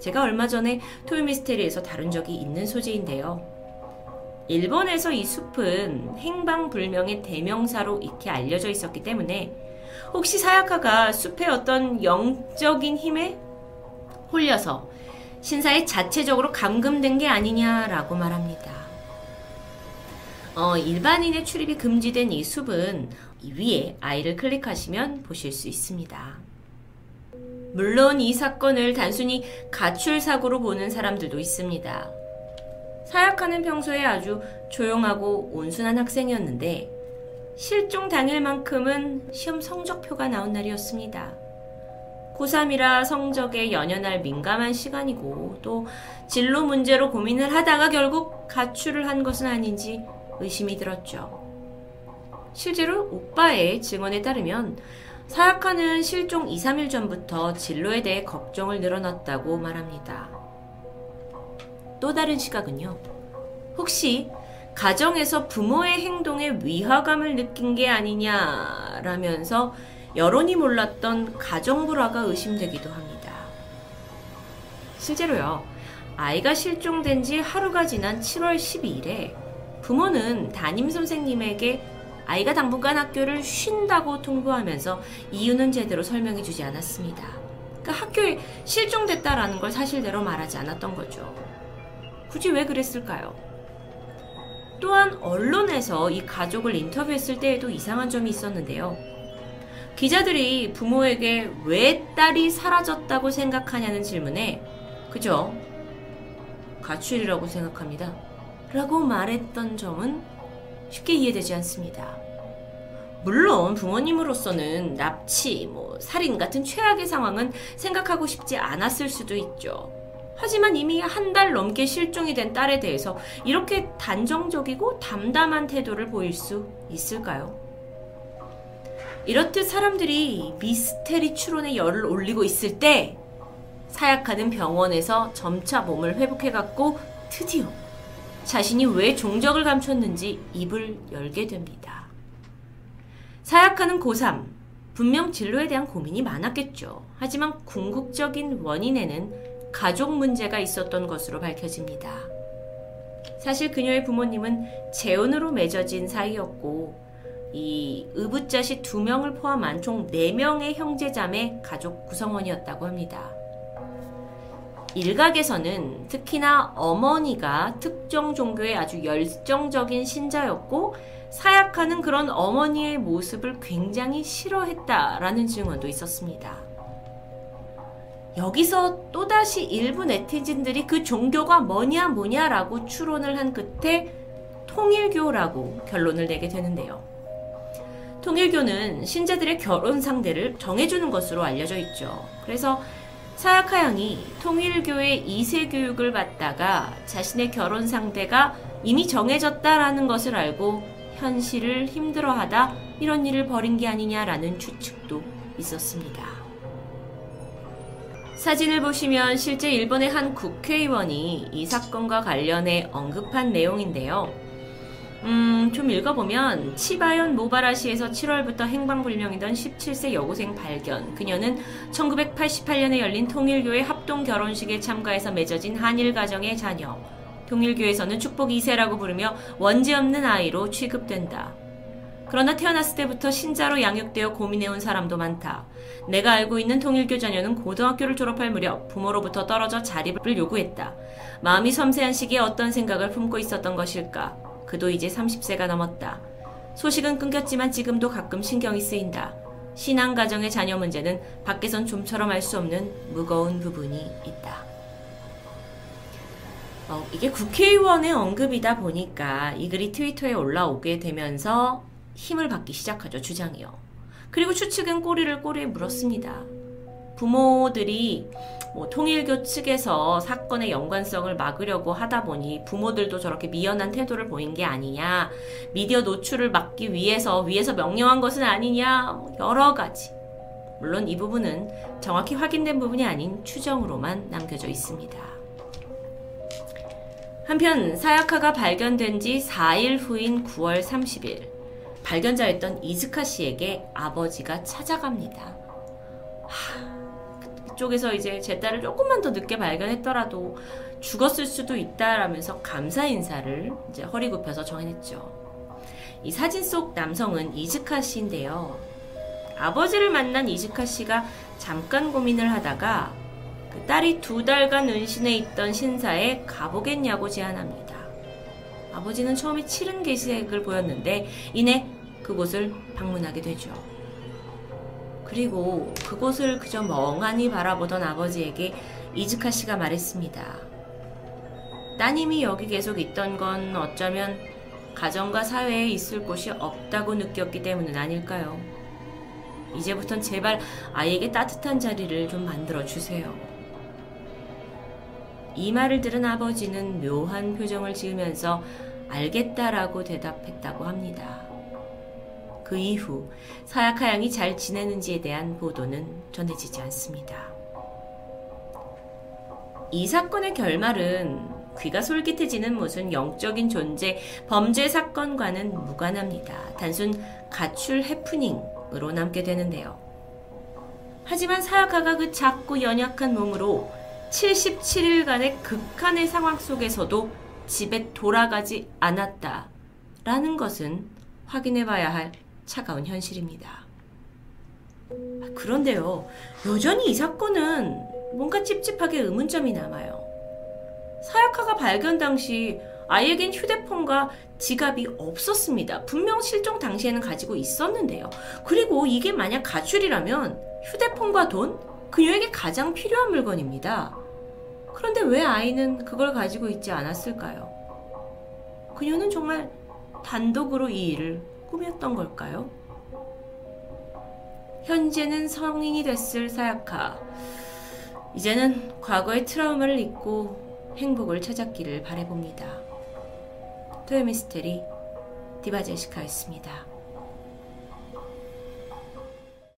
제가 얼마 전에 토요미스테리에서 다룬 적이 있는 소재인데요. 일본에서 이 숲은 행방불명의 대명사로 익히 알려져 있었기 때문에 혹시 사야카가 숲의 어떤 영적인 힘에 홀려서 신사에 자체적으로 감금된 게 아니냐라고 말합니다. 어, 일반인의 출입이 금지된 이 숲은 위에 아이를 클릭하시면 보실 수 있습니다. 물론 이 사건을 단순히 가출 사고로 보는 사람들도 있습니다. 사약하는 평소에 아주 조용하고 온순한 학생이었는데 실종 당일만큼은 시험 성적표가 나온 날이었습니다. 고3이라 성적에 연연할 민감한 시간이고 또 진로 문제로 고민을 하다가 결국 가출을 한 것은 아닌지 의심이 들었죠. 실제로 오빠의 증언에 따르면 사약하는 실종 2, 3일 전부터 진로에 대해 걱정을 늘어놨다고 말합니다. 또 다른 시각은요. 혹시 가정에서 부모의 행동에 위화감을 느낀 게 아니냐라면서 여론이 몰랐던 가정불화가 의심되기도 합니다. 실제로요, 아이가 실종된 지 하루가 지난 7월 12일에 부모는 담임 선생님에게 아이가 당분간 학교를 쉰다고 통보하면서 이유는 제대로 설명해 주지 않았습니다. 그러니까 학교에 실종됐다라는 걸 사실대로 말하지 않았던 거죠. 굳이 왜 그랬을까요? 또한 언론에서 이 가족을 인터뷰했을 때에도 이상한 점이 있었는데요. 기자들이 부모에게 왜 딸이 사라졌다고 생각하냐는 질문에 그죠? 가출이라고 생각합니다. 라고 말했던 점은 쉽게 이해되지 않습니다. 물론 부모님으로서는 납치, 뭐 살인 같은 최악의 상황은 생각하고 싶지 않았을 수도 있죠. 하지만 이미 한 달 넘게 실종이 된 딸에 대해서 이렇게 단정적이고 담담한 태도를 보일 수 있을까요? 이렇듯 사람들이 미스테리 추론에 열을 올리고 있을 때 사약하는 병원에서 점차 몸을 회복해갖고 드디어 자신이 왜 종적을 감췄는지 입을 열게 됩니다. 사약하는 고3, 분명 진로에 대한 고민이 많았겠죠. 하지만 궁극적인 원인에는 가족 문제가 있었던 것으로 밝혀집니다. 사실 그녀의 부모님은 재혼으로 맺어진 사이였고 이 의붓자식 두 명을 포함한 총 4명의 형제자매 가족 구성원이었다고 합니다. 일각에서는 특히나 어머니가 특정 종교의 아주 열정적인 신자였고 사약하는 그런 어머니의 모습을 굉장히 싫어했다라는 증언도 있었습니다. 여기서 또다시 일부 네티즌들이 그 종교가 뭐냐 뭐냐라고 추론을 한 끝에 통일교라고 결론을 내게 되는데요. 통일교는 신자들의 결혼 상대를 정해주는 것으로 알려져 있죠. 그래서 사야카 양이 통일교의 2세 교육을 받다가 자신의 결혼 상대가 이미 정해졌다라는 것을 알고 현실을 힘들어하다 이런 일을 벌인 게 아니냐라는 추측도 있었습니다. 사진을 보시면 실제 일본의 한 국회의원이 이 사건과 관련해 언급한 내용인데요. 음, 좀 읽어보면 치바현 모바라시에서 7월부터 행방불명이던 17세 여고생 발견. 그녀는 1988년에 열린 통일교회 합동 결혼식에 참가해서 맺어진 한일 가정의 자녀. 통일교에서는 축복 2세라고 부르며 원지 없는 아이로 취급된다. 그러나 태어났을 때부터 신자로 양육되어 고민해온 사람도 많다. 내가 알고 있는 통일교 자녀는 고등학교를 졸업할 무렵 부모로부터 떨어져 자립을 요구했다. 마음이 섬세한 시기에 어떤 생각을 품고 있었던 것일까? 그도 이제 30세가 넘었다. 소식은 끊겼지만 지금도 가끔 신경이 쓰인다. 신앙 가정의 자녀 문제는 밖에선 좀처럼 알 수 없는 무거운 부분이 있다. 어, 이게 국회의원의 언급이다 보니까 이 글이 트위터에 올라오게 되면서 힘을 받기 시작하죠, 주장이요. 그리고 추측은 꼬리를 꼬리에 물었습니다. 부모들이 뭐 통일교 측에서 사건의 연관성을 막으려고 하다 보니 부모들도 저렇게 미연한 태도를 보인 게 아니냐, 미디어 노출을 막기 위해서 위에서 명령한 것은 아니냐, 뭐 여러 가지. 물론 이 부분은 정확히 확인된 부분이 아닌 추정으로만 남겨져 있습니다. 한편 사야카가 발견된 지 4일 후인 9월 30일 발견자였던 이즈카 씨에게 아버지가 찾아갑니다. 하, 그쪽에서 이제 제 딸을 조금만 더 늦게 발견했더라도 죽었을 수도 있다라면서 감사 인사를 이제 허리 굽혀서 전했죠. 이 사진 속 남성은 이즈카 씨인데요. 아버지를 만난 이즈카 씨가 잠깐 고민을 하다가 그 딸이 두 달간 은신해 있던 신사에 가보겠냐고 제안합니다. 아버지는 처음에 치른 계색을 보였는데 이내 그곳을 방문하게 되죠. 그리고 그곳을 그저 멍하니 바라보던 아버지에게 이즈카 씨가 말했습니다. 따님이 여기 계속 있던 건 어쩌면 가정과 사회에 있을 곳이 없다고 느꼈기 때문은 아닐까요? 이제부턴 제발 아이에게 따뜻한 자리를 좀 만들어 주세요. 이 말을 들은 아버지는 묘한 표정을 지으면서 알겠다라고 대답했다고 합니다. 그 이후 사야카 양이 잘 지내는지에 대한 보도는 전해지지 않습니다. 이 사건의 결말은 귀가 솔깃해지는 무슨 영적인 존재, 범죄 사건과는 무관합니다. 단순 가출 해프닝으로 남게 되는데요. 하지만 사야카가 그 작고 연약한 몸으로 77일간의 극한의 상황 속에서도 집에 돌아가지 않았다. 라는 것은 확인해 봐야 할 차가운 현실입니다. 그런데요, 여전히 이 사건은 뭔가 찝찝하게 의문점이 남아요. 사야카가 발견 당시 아이에겐 휴대폰과 지갑이 없었습니다. 분명 실종 당시에는 가지고 있었는데요. 그리고 이게 만약 가출이라면 휴대폰과 돈? 그녀에게 가장 필요한 물건입니다. 그런데 왜 아이는 그걸 가지고 있지 않았을까요? 그녀는 정말 단독으로 이 일을 꾸몄던 걸까요? 현재는 성인이 됐을 사야카. 이제는 과거의 트라우마를 잊고 행복을 찾았기를 바래봅니다. 토요미스테리 디바제시카였습니다.